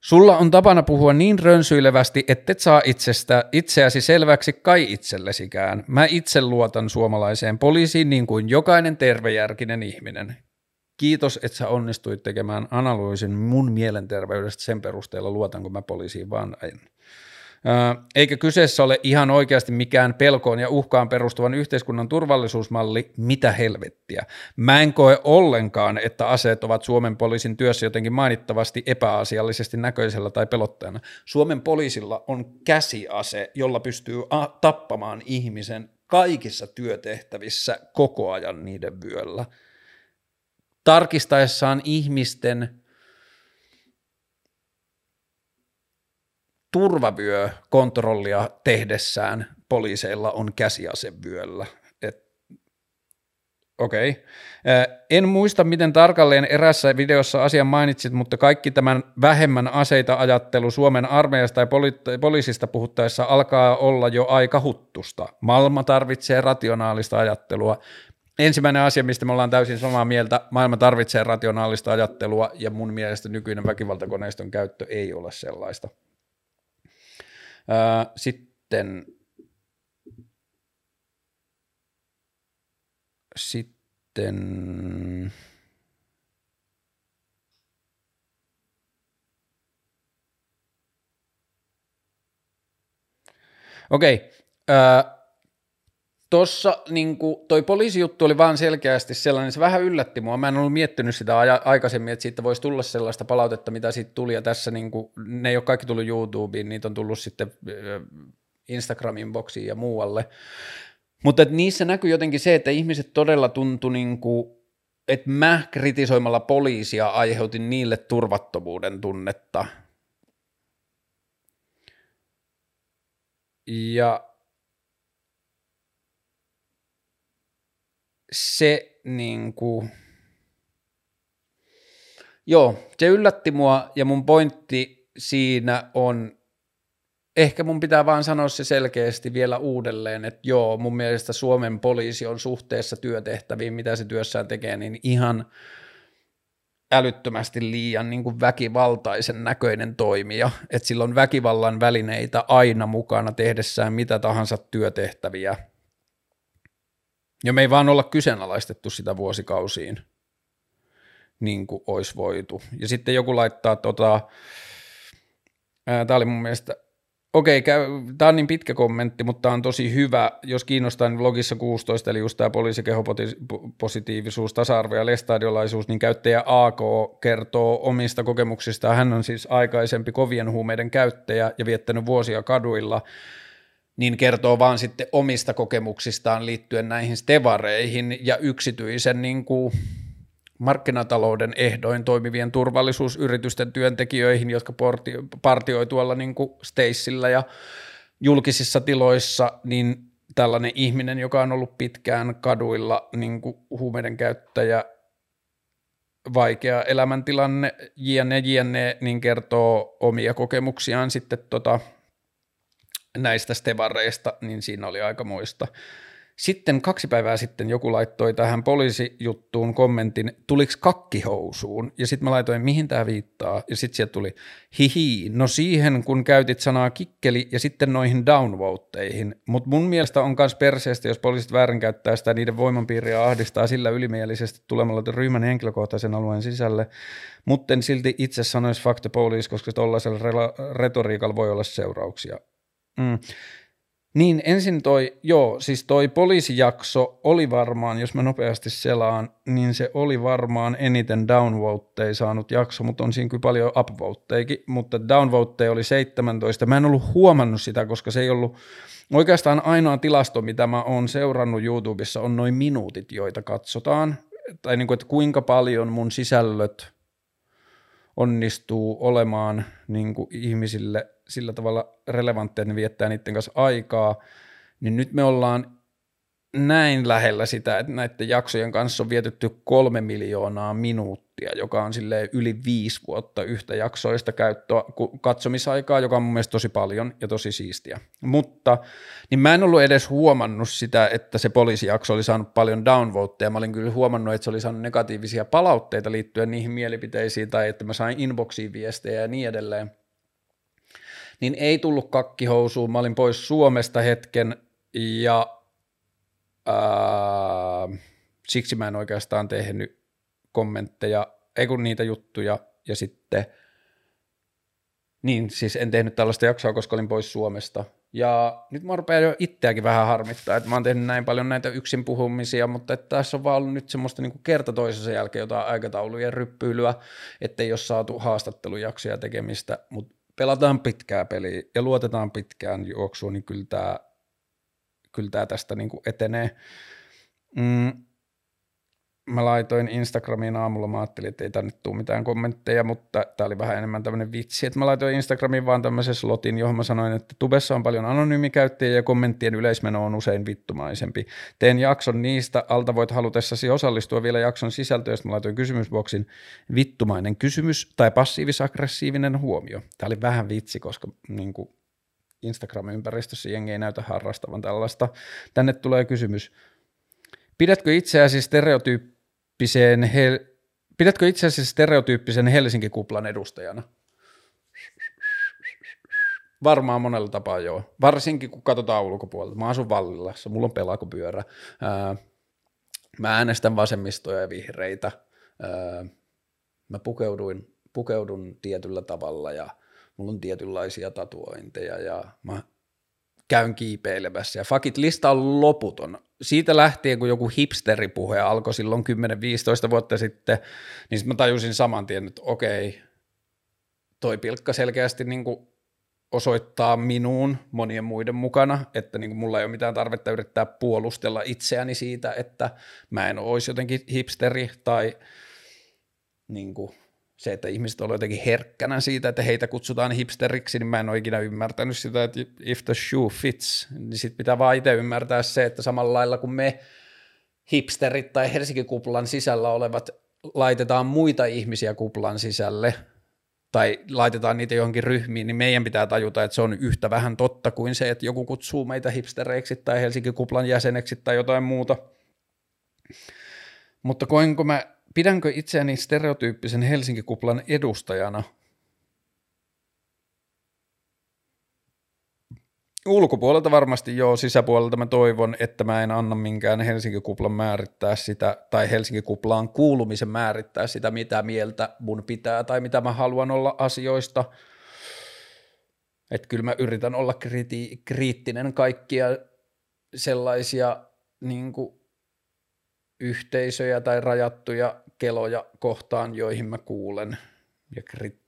Sulla on tapana puhua niin rönsyilevästi, ettet saa itsestä, itseäsi selväksi kai itsellesikään. Mä itse luotan suomalaiseen poliisiin niin kuin jokainen tervejärkinen ihminen. Kiitos, että sä onnistuit tekemään analyysin mun mielenterveydestä sen perusteella, luotanko mä poliisiin vaan en. Eikä kyseessä ole ihan oikeasti mikään pelkoon ja uhkaan perustuvan yhteiskunnan turvallisuusmalli, mitä helvettiä. Mä en koe ollenkaan, että aseet ovat Suomen poliisin työssä jotenkin mainittavasti epäasiallisesti näköisellä tai pelottajana. Suomen poliisilla on käsiase, jolla pystyy tappamaan ihmisen kaikissa työtehtävissä koko ajan niiden vyöllä. Tarkistaessaan ihmisten turvavyökontrollia tehdessään poliiseilla on käsiasevyöllä. Okei. Okay. En muista, miten tarkalleen erässä videossa asian mainitsit, mutta kaikki tämän vähemmän aseita ajattelu Suomen armeijasta tai poli- poliisista puhuttaessa alkaa olla jo aika huttusta. Maailma tarvitsee rationaalista ajattelua. Ensimmäinen asia, mistä me ollaan täysin samaa mieltä, maailma tarvitsee rationaalista ajattelua ja mun mielestä nykyinen väkivaltakoneiston käyttö ei ole sellaista. Sitten sitten Okei. Tuossa niin toi poliisijuttu oli vaan selkeästi sellainen, se vähän yllätti mua. Mä en ollut miettinyt sitä aikaisemmin, että siitä voisi tulla sellaista palautetta, mitä siitä tuli. Ja tässä niin kuin, ne ei ole kaikki tullut YouTubeen, niitä on tullut sitten Instagramin boksiin ja muualle. Mutta niissä näkyy jotenkin se, että ihmiset todella tuntu niin kuin, että mä kritisoimalla poliisia aiheutin niille turvattomuuden tunnetta. Ja se niin kuin, joo, se yllätti mua ja mun pointti siinä on ehkä mun pitää vaan sanoa se selkeästi vielä uudelleen, että joo, mun mielestä Suomen poliisi on suhteessa työtehtäviin, mitä se työssään tekee, niin ihan älyttömästi liian niin kuin väkivaltaisen näköinen toimija, että sillä on väkivallan välineitä aina mukana tehdessään mitä tahansa työtehtäviä. Ja me ei vaan olla kyseenalaistettu sitä vuosikausiin, niin kuin olisi voitu. Ja sitten joku laittaa tota, tämä oli mun mielestä Okei, tämä on niin pitkä kommentti, mutta tämä on tosi hyvä. Jos kiinnostaa, niin vlogissa 16, eli just tämä poliisikehopositiivisuus, tasa-arvo ja lestadiolaisuus, niin käyttäjä AK kertoo omista kokemuksistaan. Hän on siis aikaisempi kovien huumeiden käyttäjä ja viettänyt vuosia kaduilla, niin kertoo vaan sitten omista kokemuksistaan liittyen näihin stevareihin ja yksityisen niin kuin, markkinatalouden ehdoin toimivien turvallisuusyritysten työntekijöihin, jotka partioi tuolla niin kuin Stacella ja julkisissa tiloissa, niin tällainen ihminen, joka on ollut pitkään kaduilla niin kuin huumeiden käyttäjä, vaikea elämäntilanne, jne, jne, niin kertoo omia kokemuksiaan sitten tota, näistä stevareista, niin siinä oli aika muista. Sitten kaksi päivää sitten joku laittoi tähän poliisijuttuun kommentin, tuliks kakkihousuun? Ja sitten mä laitoin, mihin tämä viittaa? Ja sitten sieltä tuli, hihi, no siihen kun käytit sanaa kikkeli ja sitten noihin downvoteihin. Mutta mun mielestä on myös perseestä, jos poliisit väärinkäyttää sitä niiden voimanpiiriä ahdistaa sillä ylimielisesti tulemalla ryhmän henkilökohtaisen alueen sisälle. Mutta silti itse sanoisi fuck the police, koska tuollaisella retoriikalla voi olla seurauksia. Mm. Niin ensin toi, joo, siis toi poliisijakso oli varmaan, jos mä nopeasti selaan, niin se oli varmaan eniten downvoteja saanut jakso, mutta on siinä kyllä paljon upvoteikin, mutta downvoteja oli 17. Mä en ollut huomannut sitä, koska se ei ollut, oikeastaan ainoa tilasto, mitä mä oon seurannut YouTubessa, on noin minuutit, joita katsotaan, tai niin kuin, että kuinka paljon mun sisällöt onnistuu olemaan niin kuin ihmisille – sillä tavalla relevantteja, että ne viettää niiden kanssa aikaa, niin nyt me ollaan näin lähellä sitä, että näiden jaksojen kanssa on vietetty kolme miljoonaa minuuttia, joka on sille yli viisi vuotta yhtä jaksoista käyttöä, katsomisaikaa, joka on mun mielestä tosi paljon ja tosi siistiä. Mutta niin mä en ollut edes huomannut sitä, että se poliisijakso oli saanut paljon downvoteja. Mä olin kyllä huomannut, että se oli saanut negatiivisia palautteita liittyen niihin mielipiteisiin tai että mä sain inboxiin viestejä ja niin edelleen niin ei tullut kakkihousuun. Mä olin pois Suomesta hetken ja ää, siksi mä en oikeastaan tehnyt kommentteja, ei kun niitä juttuja ja sitten niin, siis en tehnyt tällaista jaksoa, koska olin pois Suomesta. Ja nyt mä rupean jo itseäkin vähän harmittaa, että mä oon tehnyt näin paljon näitä yksin puhumisia, mutta että tässä on vaan ollut nyt semmoista niin kerta toisensa jälkeen jotain aikataulujen ryppyilyä, ettei ole saatu haastattelujaksoja tekemistä, mutta pelataan pitkää peliä ja luotetaan pitkään juoksuun, niin kyllä tämä, kyllä tämä tästä niin kuin etenee. Mm. Mä laitoin Instagramiin aamulla, mä ajattelin, että ei tänne tule mitään kommentteja, mutta tämä oli vähän enemmän tämmöinen vitsi, että mä laitoin Instagramiin vaan tämmöisen slotin, johon mä sanoin, että tubessa on paljon anonyymikäyttäjiä ja kommenttien yleismeno on usein vittumaisempi. Teen jakson niistä, alta voit halutessasi osallistua vielä jakson sisältöön, mä laitoin kysymysboksin vittumainen kysymys tai passiivis-aggressiivinen huomio. Tämä oli vähän vitsi, koska niin kuin Instagram-ympäristössä jengi ei näytä harrastavan tällaista. Tänne tulee kysymys, Pidätkö itseäsi stereotyyppiseen, hel- pidätkö itseäsi stereotyyppisen Helsinki-kuplan edustajana? Varmaan monella tapaa joo. Varsinkin kun katsotaan ulkopuolelta. Mä asun Vallilassa, mulla on pelakopyörä. Ää, mä äänestän vasemmistoja ja vihreitä. Mä pukeuduin, pukeudun tietyllä tavalla ja mulla on tietynlaisia tatuointeja ja mä käyn kiipeilemässä. Ja fakit lista on loputon. Siitä lähtien, kun joku hipsteripuhe alkoi silloin 10-15 vuotta sitten, niin sitten mä tajusin saman tien, että okei, toi pilkka selkeästi niin kuin osoittaa minuun monien muiden mukana, että niin kuin mulla ei ole mitään tarvetta yrittää puolustella itseäni siitä, että mä en olisi jotenkin hipsteri tai niin kuin se, että ihmiset ovat jotenkin herkkänä siitä, että heitä kutsutaan hipsteriksi, niin mä en ole ikinä ymmärtänyt sitä, että if the shoe fits, niin sit pitää vaan itse ymmärtää se, että samalla lailla kuin me hipsterit tai Helsingin kuplan sisällä olevat laitetaan muita ihmisiä kuplan sisälle, tai laitetaan niitä johonkin ryhmiin, niin meidän pitää tajuta, että se on yhtä vähän totta kuin se, että joku kutsuu meitä hipstereiksi tai Helsingin kuplan jäseneksi tai jotain muuta. Mutta koinko mä pidänkö itseäni stereotyyppisen Helsinki-kuplan edustajana? Ulkopuolelta varmasti joo, sisäpuolelta mä toivon, että mä en anna minkään Helsinki-kuplan määrittää sitä, tai Helsinki-kuplaan kuulumisen määrittää sitä, mitä mieltä mun pitää, tai mitä mä haluan olla asioista. Että kyllä mä yritän olla kriti- kriittinen kaikkia sellaisia niin kuin yhteisöjä tai rajattuja keloja kohtaan, joihin mä kuulen ja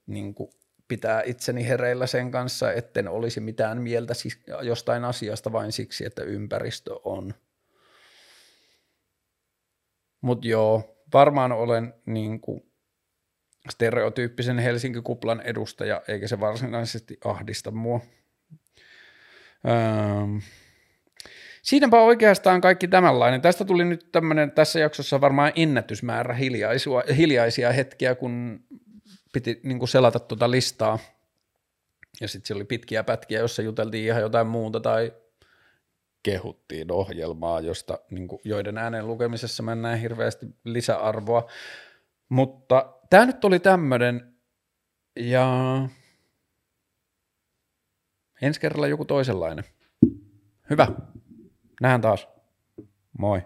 niin kuin pitää itseni hereillä sen kanssa, etten olisi mitään mieltä jostain asiasta vain siksi, että ympäristö on. Mutta joo, varmaan olen niin kuin stereotyyppisen Helsinki-kuplan edustaja, eikä se varsinaisesti ahdista mua. Öö, Siinäpä oikeastaan kaikki tämänlainen. Tästä tuli nyt tämmöinen, tässä jaksossa varmaan ennätysmäärä hiljaisia hetkiä, kun piti niin kuin selata tuota listaa. Ja sitten siellä oli pitkiä pätkiä, jossa juteltiin ihan jotain muuta tai kehuttiin ohjelmaa, josta, niin kuin, joiden äänen lukemisessa mä näen hirveästi lisäarvoa. Mutta tämä nyt oli tämmöinen, ja ensi kerralla joku toisenlainen. Hyvä. Nähdään taas. Moi.